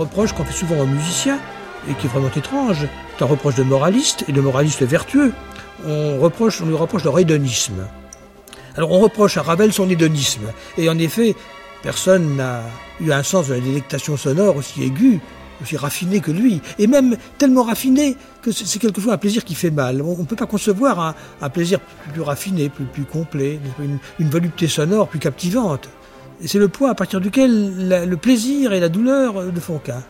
Reproche qu'on fait souvent aux musiciens, et qui est vraiment étrange. C'est un reproche de moraliste, et de moraliste vertueux. On, reproche, on lui reproche leur hédonisme. Alors on reproche à Ravel son hédonisme. Et en effet, personne n'a eu un sens de la délectation sonore aussi aigu, aussi raffiné que lui. Et même tellement raffiné que c'est quelquefois un plaisir qui fait mal. On ne peut pas concevoir un, plaisir plus, raffiné, plus, complet, une volupté sonore plus captivante. C'est le point à partir duquel le plaisir et la douleur ne font qu'un.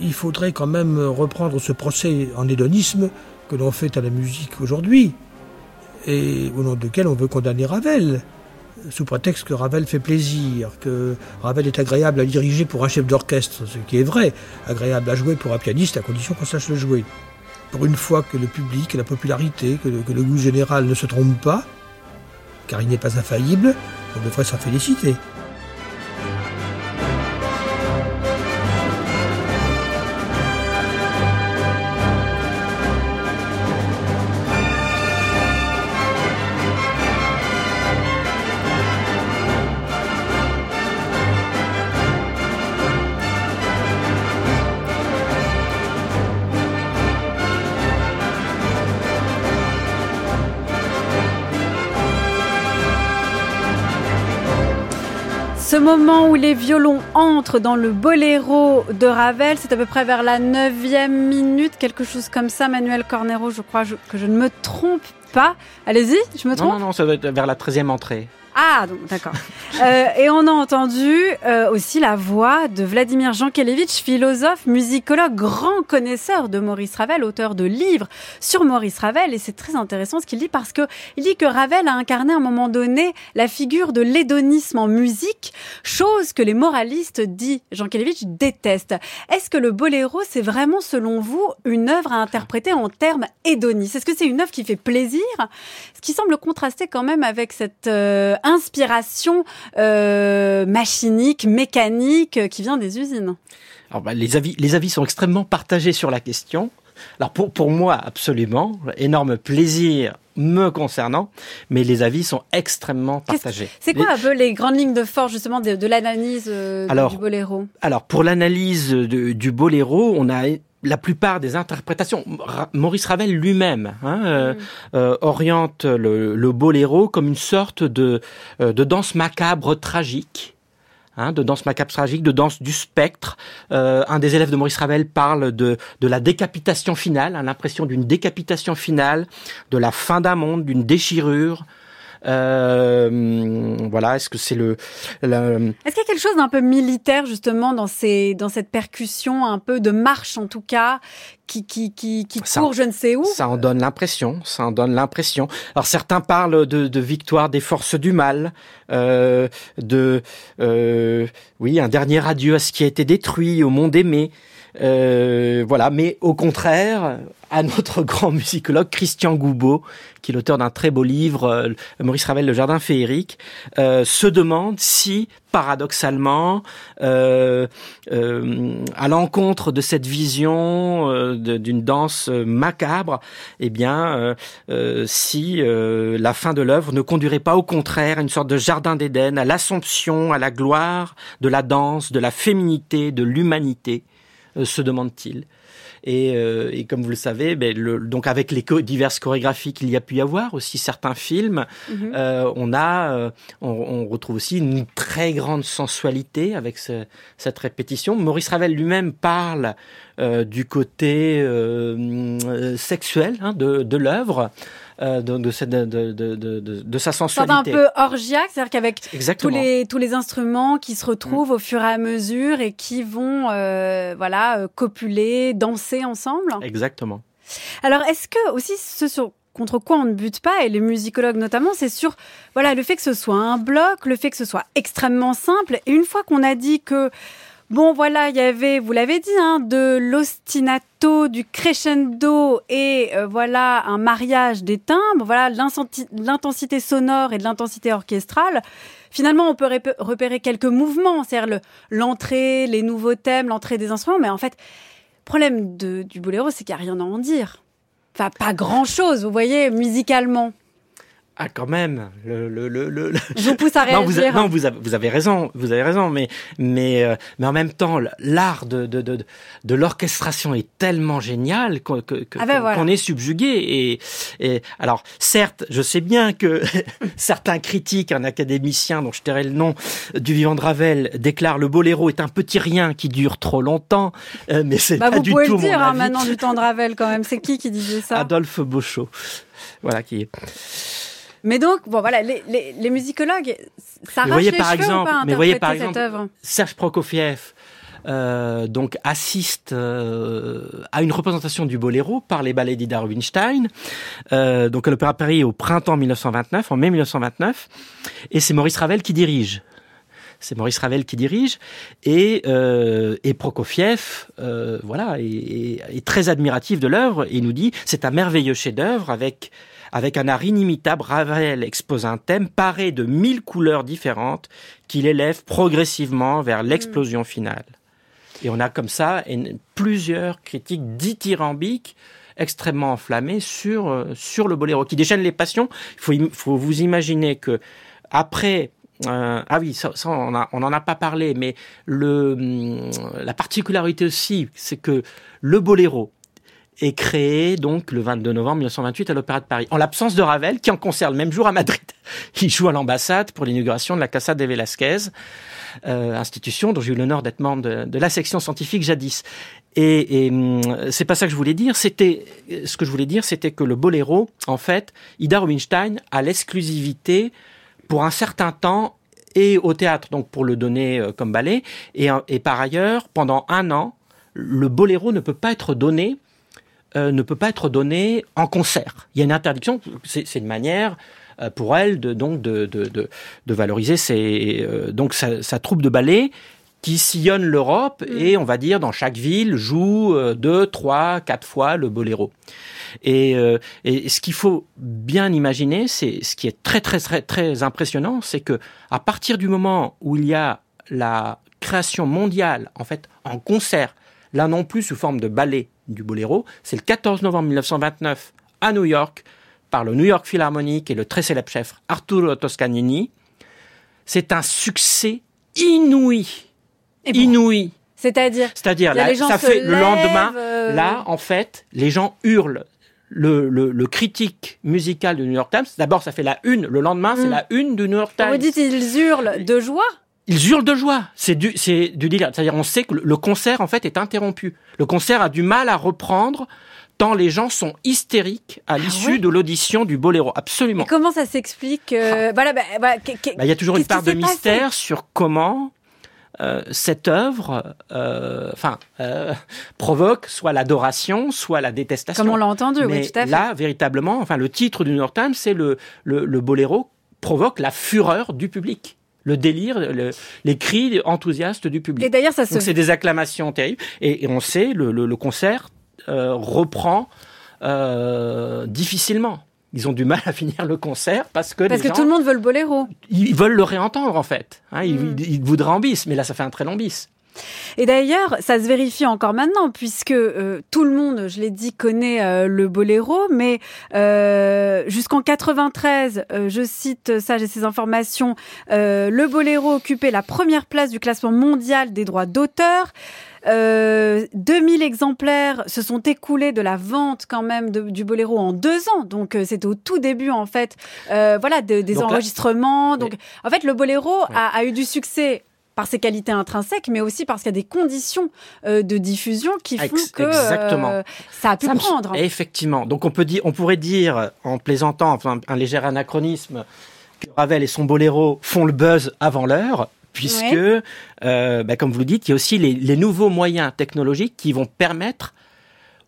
Il faudrait quand même reprendre ce procès en hédonisme que l'on fait à la musique aujourd'hui, et au nom duquel on veut condamner Ravel, sous prétexte que Ravel fait plaisir, que Ravel est agréable à diriger pour un chef d'orchestre, ce qui est vrai, agréable à jouer pour un pianiste à condition qu'on sache le jouer. Pour une fois que le public, la popularité, que le goût général ne se trompe pas, car il n'est pas infaillible, on devrait s'en féliciter. Ce moment où les violons entrent dans le boléro de Ravel, c'est à peu près vers la neuvième minute, quelque chose comme ça. Manuel Cornero, je crois que je ne me trompe pas. Allez-y, je me trompe Non, non, non, ça va être vers la treizième entrée. Ah, d'accord. euh, et on a entendu euh, aussi la voix de Vladimir Jankelevitch, philosophe, musicologue, grand connaisseur de Maurice Ravel, auteur de livres sur Maurice Ravel. Et c'est très intéressant ce qu'il dit parce que il dit que Ravel a incarné à un moment donné la figure de l'hédonisme en musique, chose que les moralistes, dit Jankelevitch, détestent. Est-ce que le boléro, c'est vraiment, selon vous, une œuvre à interpréter en termes hédonistes? Est-ce que c'est une œuvre qui fait plaisir? Ce qui semble contraster quand même avec cette euh, inspiration euh, machinique, mécanique euh, qui vient des usines Alors, bah, les, avis, les avis sont extrêmement partagés sur la question. Alors pour, pour moi, absolument, énorme plaisir me concernant, mais les avis sont extrêmement partagés. C'est quoi un peu les grandes lignes de force justement de, de l'analyse euh, du boléro? Alors pour l'analyse du boléro, on a la plupart des interprétations, Maurice Ravel lui-même hein, euh, mm. euh, oriente le, le, boléro comme une sorte de, euh, de danse macabre tragique. Hein, de danse macabre tragique, de danse du spectre. un des élèves de Maurice Ravel parle de, de la décapitation finale, hein, l'impression d'une décapitation finale, de la fin d'un monde, d'une déchirure, euh, voilà, est-ce que c'est le, Est-ce qu'il y a quelque chose d'un peu militaire justement dans ces dans cette percussion un peu de marche en tout cas qui qui qui, qui court je ne sais où? Ça en donne l'impression, ça en donne l'impression. Alors certains parlent de, de victoire des forces du mal, euh, de euh, oui un dernier adieu à ce qui a été détruit, au monde aimé. Euh, voilà, mais au contraire, à notre grand musicologue Christian Goubeau, qui est l'auteur d'un très beau livre, euh, Maurice Ravel, Le Jardin féerique, euh, se demande si, paradoxalement, euh, à l'encontre de cette vision d'une danse macabre, eh bien, si la fin de l'œuvre ne conduirait pas au contraire à une sorte de jardin d'Éden, à l'assomption, à la gloire de la danse, de la féminité, de l'humanité. Euh, se demande-t-il. Et, euh, et, comme vous le savez, ben, le, donc avec les diverses chorégraphies qu'il y a pu y avoir, aussi certains films, mhm. euh, on a, on, on, retrouve aussi une très grande sensualité avec ce, cette répétition. Maurice Ravel lui-même parle du côté sexuel hein, de, de l'œuvre. Euh, de, de, de, sa sensualité. un peu orgiaque, c'est-à-dire qu'avec tous les, tous les instruments qui se retrouvent au fur et à mesure et qui vont euh, voilà, euh, copuler, danser ensemble. Exactement. Alors, est-ce que aussi ce sur contre quoi on ne bute pas, et les musicologues notamment, c'est sur voilà le fait que ce soit un bloc, le fait que ce soit extrêmement simple. Et une fois qu'on a dit que Bon, voilà, il y avait, vous l'avez dit, hein, de l'ostinato, du crescendo et euh, voilà un mariage des timbres, voilà l'intensité sonore et de l'intensité orchestrale. Finalement, on peut repérer quelques mouvements, c'est-à-dire l'entrée, les nouveaux thèmes, l'entrée des instruments, mais en fait, problème du boléro, c'est qu'il n'y a rien à en dire. Enfin, pas grand-chose, vous voyez, musicalement. Ah, quand même. Le, le, le, le... Je vous pousse à réagir. Non, vous, a- non, vous, avez, vous avez raison. Vous avez raison. Mais, mais, euh, mais en même temps, l'art de, de, de, de l'orchestration est tellement génial qu'on que, que- Ah ben voilà. est subjugué. Et, et alors, certes, je sais bien que certains critiques, un académicien dont je tairai le nom, du vivant de Ravel, déclarent le boléro est un petit rien qui dure trop longtemps. Euh, mais c'est Bah, pas vous du pouvez tout le dire hein, maintenant du temps de Ravel quand même. C'est qui qui disait ça? Adolphe Beauchot. Voilà qui est. Mais donc, bon voilà, les, les, les musicologues s'arrachent voyez, les par cheveux exemple- ou pas mais voyez, par exemple, œuvre Serge Prokofiev euh, donc assiste euh, à une représentation du boléro par les ballets d'Ida Rubinstein, euh, donc à l'Opéra Paris au printemps 1929, en mai 1929, et c'est Maurice Ravel qui dirige. C'est Maurice Ravel qui dirige et, euh, et Prokofiev, euh, voilà, est, est- est très admiratif de l'œuvre et nous dit c'est un merveilleux chef-d'œuvre avec avec un art inimitable. Ravel expose un thème paré de mille couleurs différentes qu'il élève progressivement vers l'explosion finale. Et on a comme ça plusieurs critiques dithyrambiques extrêmement enflammées sur euh, sur le boléro qui déchaîne les passions. Il faut, vous imaginer que après euh, ah oui, ça, ça, on, a- on en a pas parlé, mais le, hum, la particularité aussi, c'est que le boléro est créé donc le 22 novembre 1928 à l'Opéra de Paris, en l'absence de Ravel, qui en concert le même jour à Madrid. Il joue à l'ambassade pour l'inauguration de la Casa de Velasquez, euh, institution dont j'ai eu l'honneur d'être membre de, de la section scientifique jadis. Et, et hum, c'est pas ça que je voulais dire. C'était ce que je voulais dire, c'était que le boléro, en fait, Ida Rubinstein a l'exclusivité pour un certain temps et au théâtre, donc pour le donner euh, comme ballet, et, euh, et par ailleurs, pendant un an, le boléro ne peut pas être donné, euh, ne peut pas être donné en concert. Il y a une interdiction. C'est une manière euh, pour elle de donc de, de, de, de valoriser ses, euh, donc sa, sa troupe de ballet qui sillonne l'Europe et on va dire dans chaque ville joue deux, trois, quatre fois le boléro. Et, euh, et ce qu'il faut bien imaginer, c'est ce qui est très très très très impressionnant, c'est que à partir du moment où il y a la création mondiale, en fait, en concert, là non plus sous forme de ballet du boléro, c'est le 14 novembre 1929 à New York par le New York Philharmonic et le très célèbre chef Arturo Toscanini. C'est un succès inouï, Et bon, inouï. C'est-à-dire? C'est-à-dire, là, ça fait le lendemain, euh, là, en fait, les gens hurlent. Le, le, le critique musical du New York Times, d'abord, ça fait la une. Le lendemain, c'est Mm. la une du New York Times. vous dites ils hurlent de joie, Ils hurlent de joie. C'est du, c'est du délire. C'est-à-dire, on sait que le- concert, en fait, est interrompu. Le concert a du mal à reprendre tant les gens sont hystériques à l'issue Ah ouais de l'audition du boléro. Absolument. Et comment ça s'explique euh, Voilà, bah, voilà, que- que- Bah, Il y a toujours une part de mystère sur comment euh, cette œuvre, euh, enfin, euh, provoque soit l'adoration, soit la détestation. comme on l'a entendu, Mais oui, tout à fait. là, véritablement, enfin, le titre du New York Times, c'est le, le, le boléro provoque la fureur du public, le délire, le- les cris enthousiastes du public. Et d'ailleurs, ça se Donc c'est des acclamations terribles. Et, et on sait, le, le, le concert euh, reprend euh, difficilement. Ils ont du mal à finir le concert parce que parce les que gens, tout le monde veut le boléro. ils veulent le réentendre en fait. Hein, ils, Mm. ils- ils voudraient en bis, mais là ça fait un très long bis. Et d'ailleurs, ça se vérifie encore maintenant, puisque euh, tout le monde, je l'ai dit, connaît euh, le boléro, mais euh, jusqu'en 93, euh, je cite ça, j'ai ces informations, le boléro occupait la première place du classement mondial des droits d'auteur. Euh, 2000 exemplaires se sont écoulés de la vente quand même de- du boléro en deux ans, donc euh, c'était au tout début en fait, euh, voilà, de- des Donc là- enregistrements. Donc en fait, le boléro a eu du succès par ses qualités intrinsèques, mais aussi parce qu'il y a des conditions euh, de diffusion qui font Ex- que exactement. euh, ça a pu Ça me- prendre. Effectivement. Donc on peut dire, on pourrait dire, en plaisantant, enfin, un léger anachronisme, que Ravel et son boléro font le buzz avant l'heure, puisque, Ouais. euh, bah, comme vous le dites, il y a aussi les, les nouveaux moyens technologiques qui vont permettre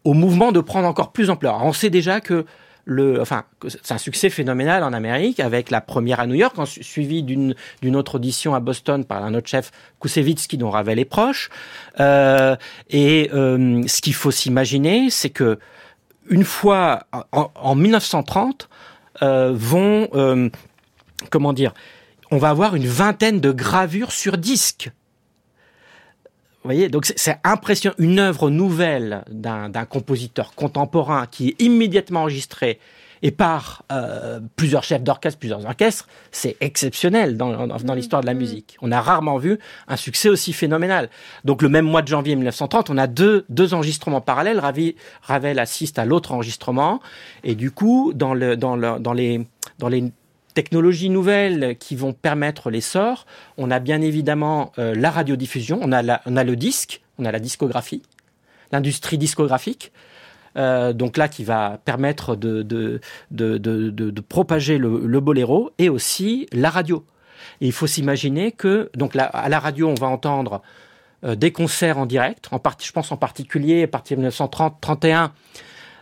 au mouvement de prendre encore plus ampleur. Alors, on sait déjà que le, enfin, c'est un succès phénoménal en Amérique avec la première à New York, suivie d'une d'une autre audition à Boston par un autre chef Koussevitzky dont Ravel est proche. Euh, et euh, ce qu'il faut s'imaginer, c'est que une fois en, en 1930 euh, vont euh, comment dire, on va avoir une vingtaine de gravures sur disque. Vous voyez, donc c'est- impressionnant. Une œuvre nouvelle d'un compositeur contemporain qui est immédiatement enregistrée et par euh, plusieurs chefs d'orchestre, plusieurs orchestres, c'est exceptionnel dans, dans, l'histoire de la musique. On a rarement vu un succès aussi phénoménal. Donc le même mois de janvier 1930, on a deux, deux enregistrements parallèles. Ravel assiste à l'autre enregistrement, et du coup, dans, le, dans, le, dans les dans les technologies nouvelles qui vont permettre l'essor, on a bien évidemment euh, la radiodiffusion, on a, le disque, on a la discographie, l'industrie discographique, euh, donc là qui va permettre de, propager le, boléro, et aussi la radio. Et il faut s'imaginer que donc à la radio, on va entendre euh, des concerts en direct, en je pense en particulier à partir de 1930-31, euh,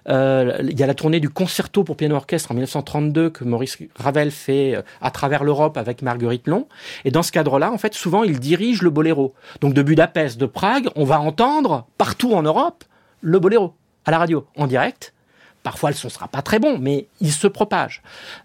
il y a la tournée du concerto pour piano orchestre en 1932 que Maurice Ravel fait euh, à travers l'Europe avec Marguerite Long. Et dans ce cadre-là, en fait, souvent, il dirige le boléro. Donc de Budapest, de Prague, on va entendre partout en Europe le boléro à la radio, en direct. Parfois, le son sera pas très bon, mais il se propage.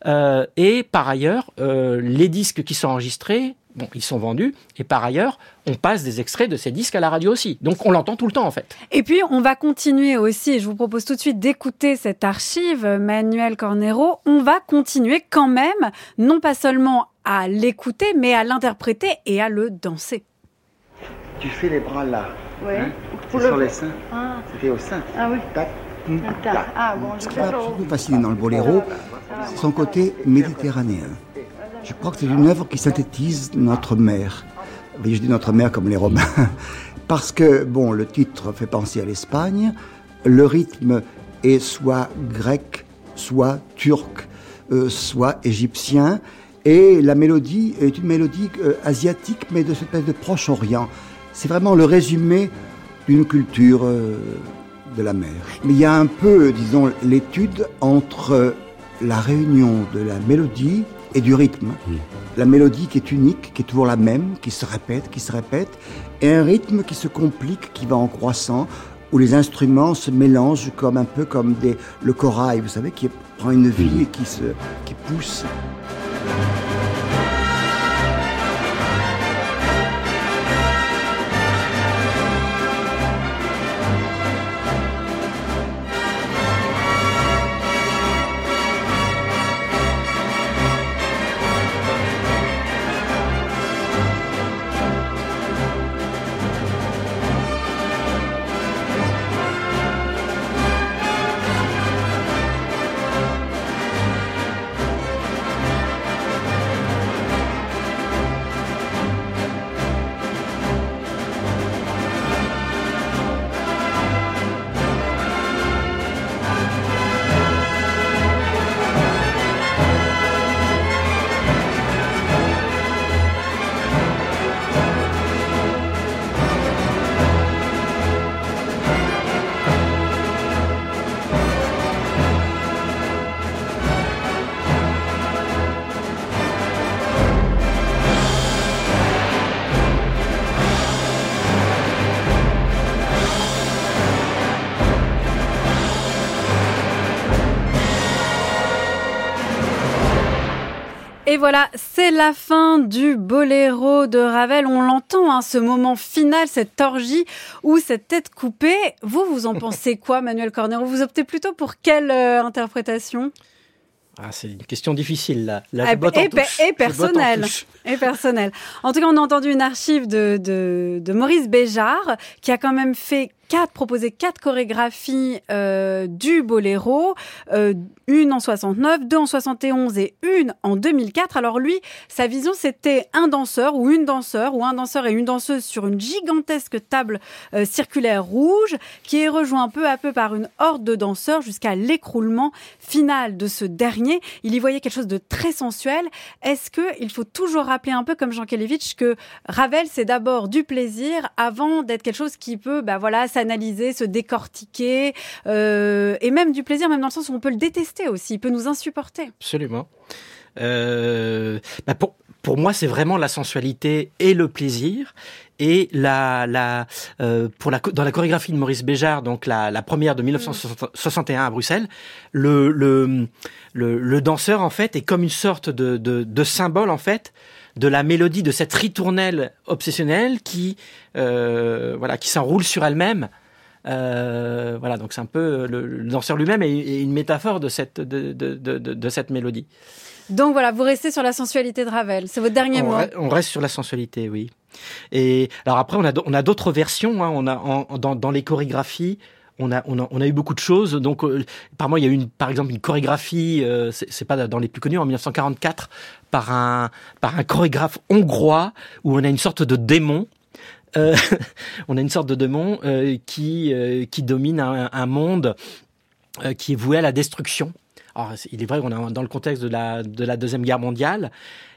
Euh, et par ailleurs, euh, les disques qui sont enregistrés Bon, ils sont vendus. Et par ailleurs, on passe des extraits de ces disques à la radio aussi. Donc on l'entend tout le temps en fait. Et puis on va continuer aussi, et je vous propose tout de suite d'écouter cette archive, Manuel Cornero. On va continuer quand même, non pas seulement à l'écouter, mais à l'interpréter et à le danser. Tu fais les bras là. Oui. Hein sur les seins. Ah. C'était au sein. Ah oui. Tac. Ah bon, je fais Ce fascinant dans le boléro, c'est son côté méditerranéen. Je crois que c'est une œuvre qui synthétise notre mère. je dis notre mère comme les Romains. Parce que, bon, le titre fait penser à l'Espagne. Le rythme est soit grec, soit turc, euh, soit égyptien. Et la mélodie est une mélodie euh, asiatique, mais de cette de Proche-Orient. C'est vraiment le résumé d'une culture euh, de la mer. Mais il y a un peu, disons, l'étude entre la réunion de la mélodie et du rythme. La mélodie qui est unique, qui est toujours la même, qui se répète, qui se répète, et un rythme qui se complique, qui va en croissant, où les instruments se mélangent comme un peu comme des, le corail, vous savez, qui prend une vie et qui se, qui pousse. Voilà, c'est la fin du boléro de Ravel. On l'entend, hein, ce moment final, cette orgie ou cette tête coupée. Vous, vous en pensez quoi, Manuel Cornero Vous optez plutôt pour quelle euh, interprétation? Ah, c'est une question difficile là. Ah, et, et, personnelle. Et personnelle. En tout cas, on a entendu une archive de, de, de Maurice Béjart qui a quand même fait quatre, proposé quatre chorégraphies euh, du boléro, euh, une en 69, deux en 71 et une en 2004. Alors lui, sa vision, c'était un danseur ou une danseur ou un danseur et une danseuse sur une gigantesque table euh, circulaire rouge qui est rejoint peu à peu par une horde de danseurs jusqu'à l'écroulement final de ce dernier. Il y voyait quelque chose de très sensuel. Est-ce que il faut toujours rappeler un peu comme Jean Kelevitch que Ravel, c'est d'abord du plaisir avant d'être quelque chose qui peut, bah voilà, ça s'analyser, se décortiquer, euh, et même du plaisir, même dans le sens où on peut le détester aussi, il peut nous insupporter. Absolument. Euh, bah pour, pour moi, c'est vraiment la sensualité et le plaisir. Et la, la, euh, pour la, dans la chorégraphie de Maurice Béjart, donc la, la première de 1961 à Bruxelles, le, le, le, danseur, en fait, est comme une sorte de, de, de symbole, en fait, de la mélodie de cette ritournelle obsessionnelle qui, euh, voilà, qui s'enroule sur elle-même Euh, voilà, donc c'est un peu le, le danseur lui-même et, une métaphore de cette, de, de, de, de, cette mélodie. Donc voilà, vous restez sur la sensualité de Ravel. C'est votre dernier mot. On reste sur la sensualité, oui. Et alors après, on a, on a d'autres versions. Hein. On a en, dans, dans les chorégraphies on a, eu beaucoup de choses. Donc, euh, par moi, il y a eu une, par exemple une chorégraphie, euh, c'est pas dans les plus connus, en 1944, par un, chorégraphe hongrois, où on a une sorte de démon. Euh, on a une sorte de démon qui, domine un monde qui est voué à la destruction. Alors, il est vrai qu'on est dans le contexte de la, de la Deuxième Guerre mondiale.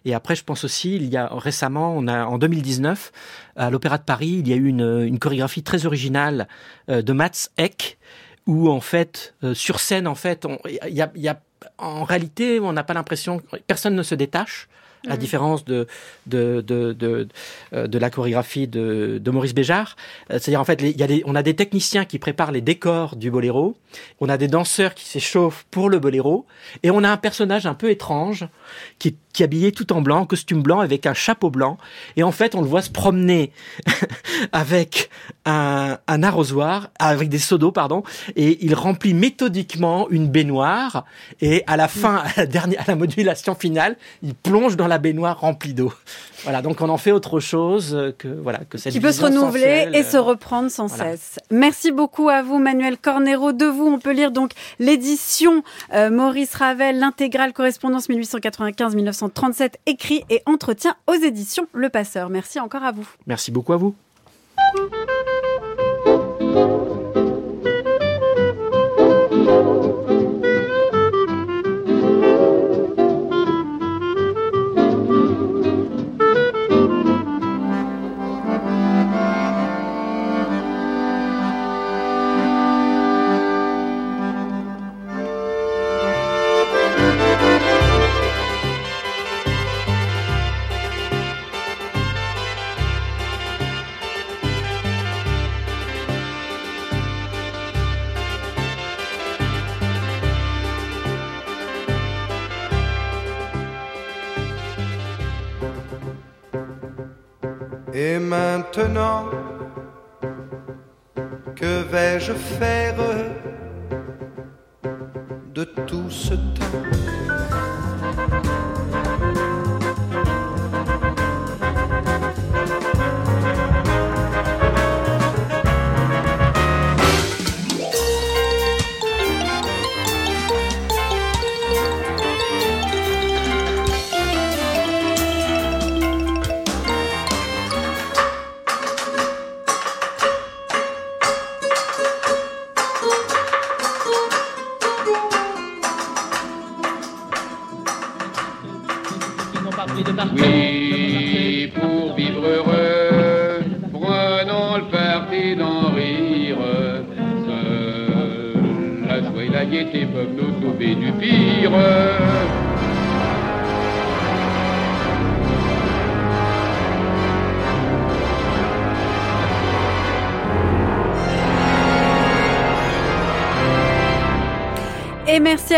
Et après, je pense aussi, il y a récemment, on a, en 2019, à l'Opéra de Paris, il y a eu une, chorégraphie très originale euh, de Mats Eck, où en fait, euh, sur scène, en fait, il y a, en réalité, on n'a pas l'impression, personne ne se détache à différence de, de, de, de, euh, de la chorégraphie de, Maurice Béjart. Euh, c'est-à-dire, en fait, il y a des, on a des techniciens qui préparent les décors du boléro, on a des danseurs qui s'échauffent pour le boléro, et on a un personnage un peu étrange qui qui est habillé tout en blanc, costume blanc avec un chapeau blanc. Et en fait, on le voit se promener avec un, un, arrosoir, avec des seaux d'eau, pardon, et il remplit méthodiquement une baignoire. Et à la fin, à la dernière, à la modulation finale, il plonge dans la baignoire remplie d'eau. Voilà, donc on en fait autre chose que voilà que cette qui peut se renouveler et se reprendre sans cesse. Merci beaucoup à vous, Manuel Cornero. De vous, on peut lire donc l'édition euh, Maurice Ravel, l'intégrale correspondance 1895-1937, écrit et entretien aux éditions Le Passeur. Merci encore à vous. Merci beaucoup à vous. Maintenant, que vais-je faire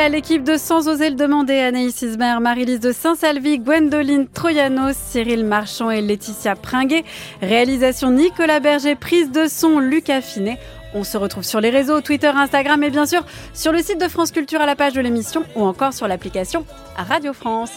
l'équipe de Sans oser le demander, Anaïs Ismer, Marie-Lise de Saint-Salvi, Gwendoline Troyanos, Cyril Marchand et Laetitia Pringuet. Réalisation Nicolas Berger, prise de son Lucas Finet. On se retrouve sur les réseaux, Twitter, Instagram et bien sûr sur le site de France Culture à la page de l'émission ou encore sur l'application Radio France.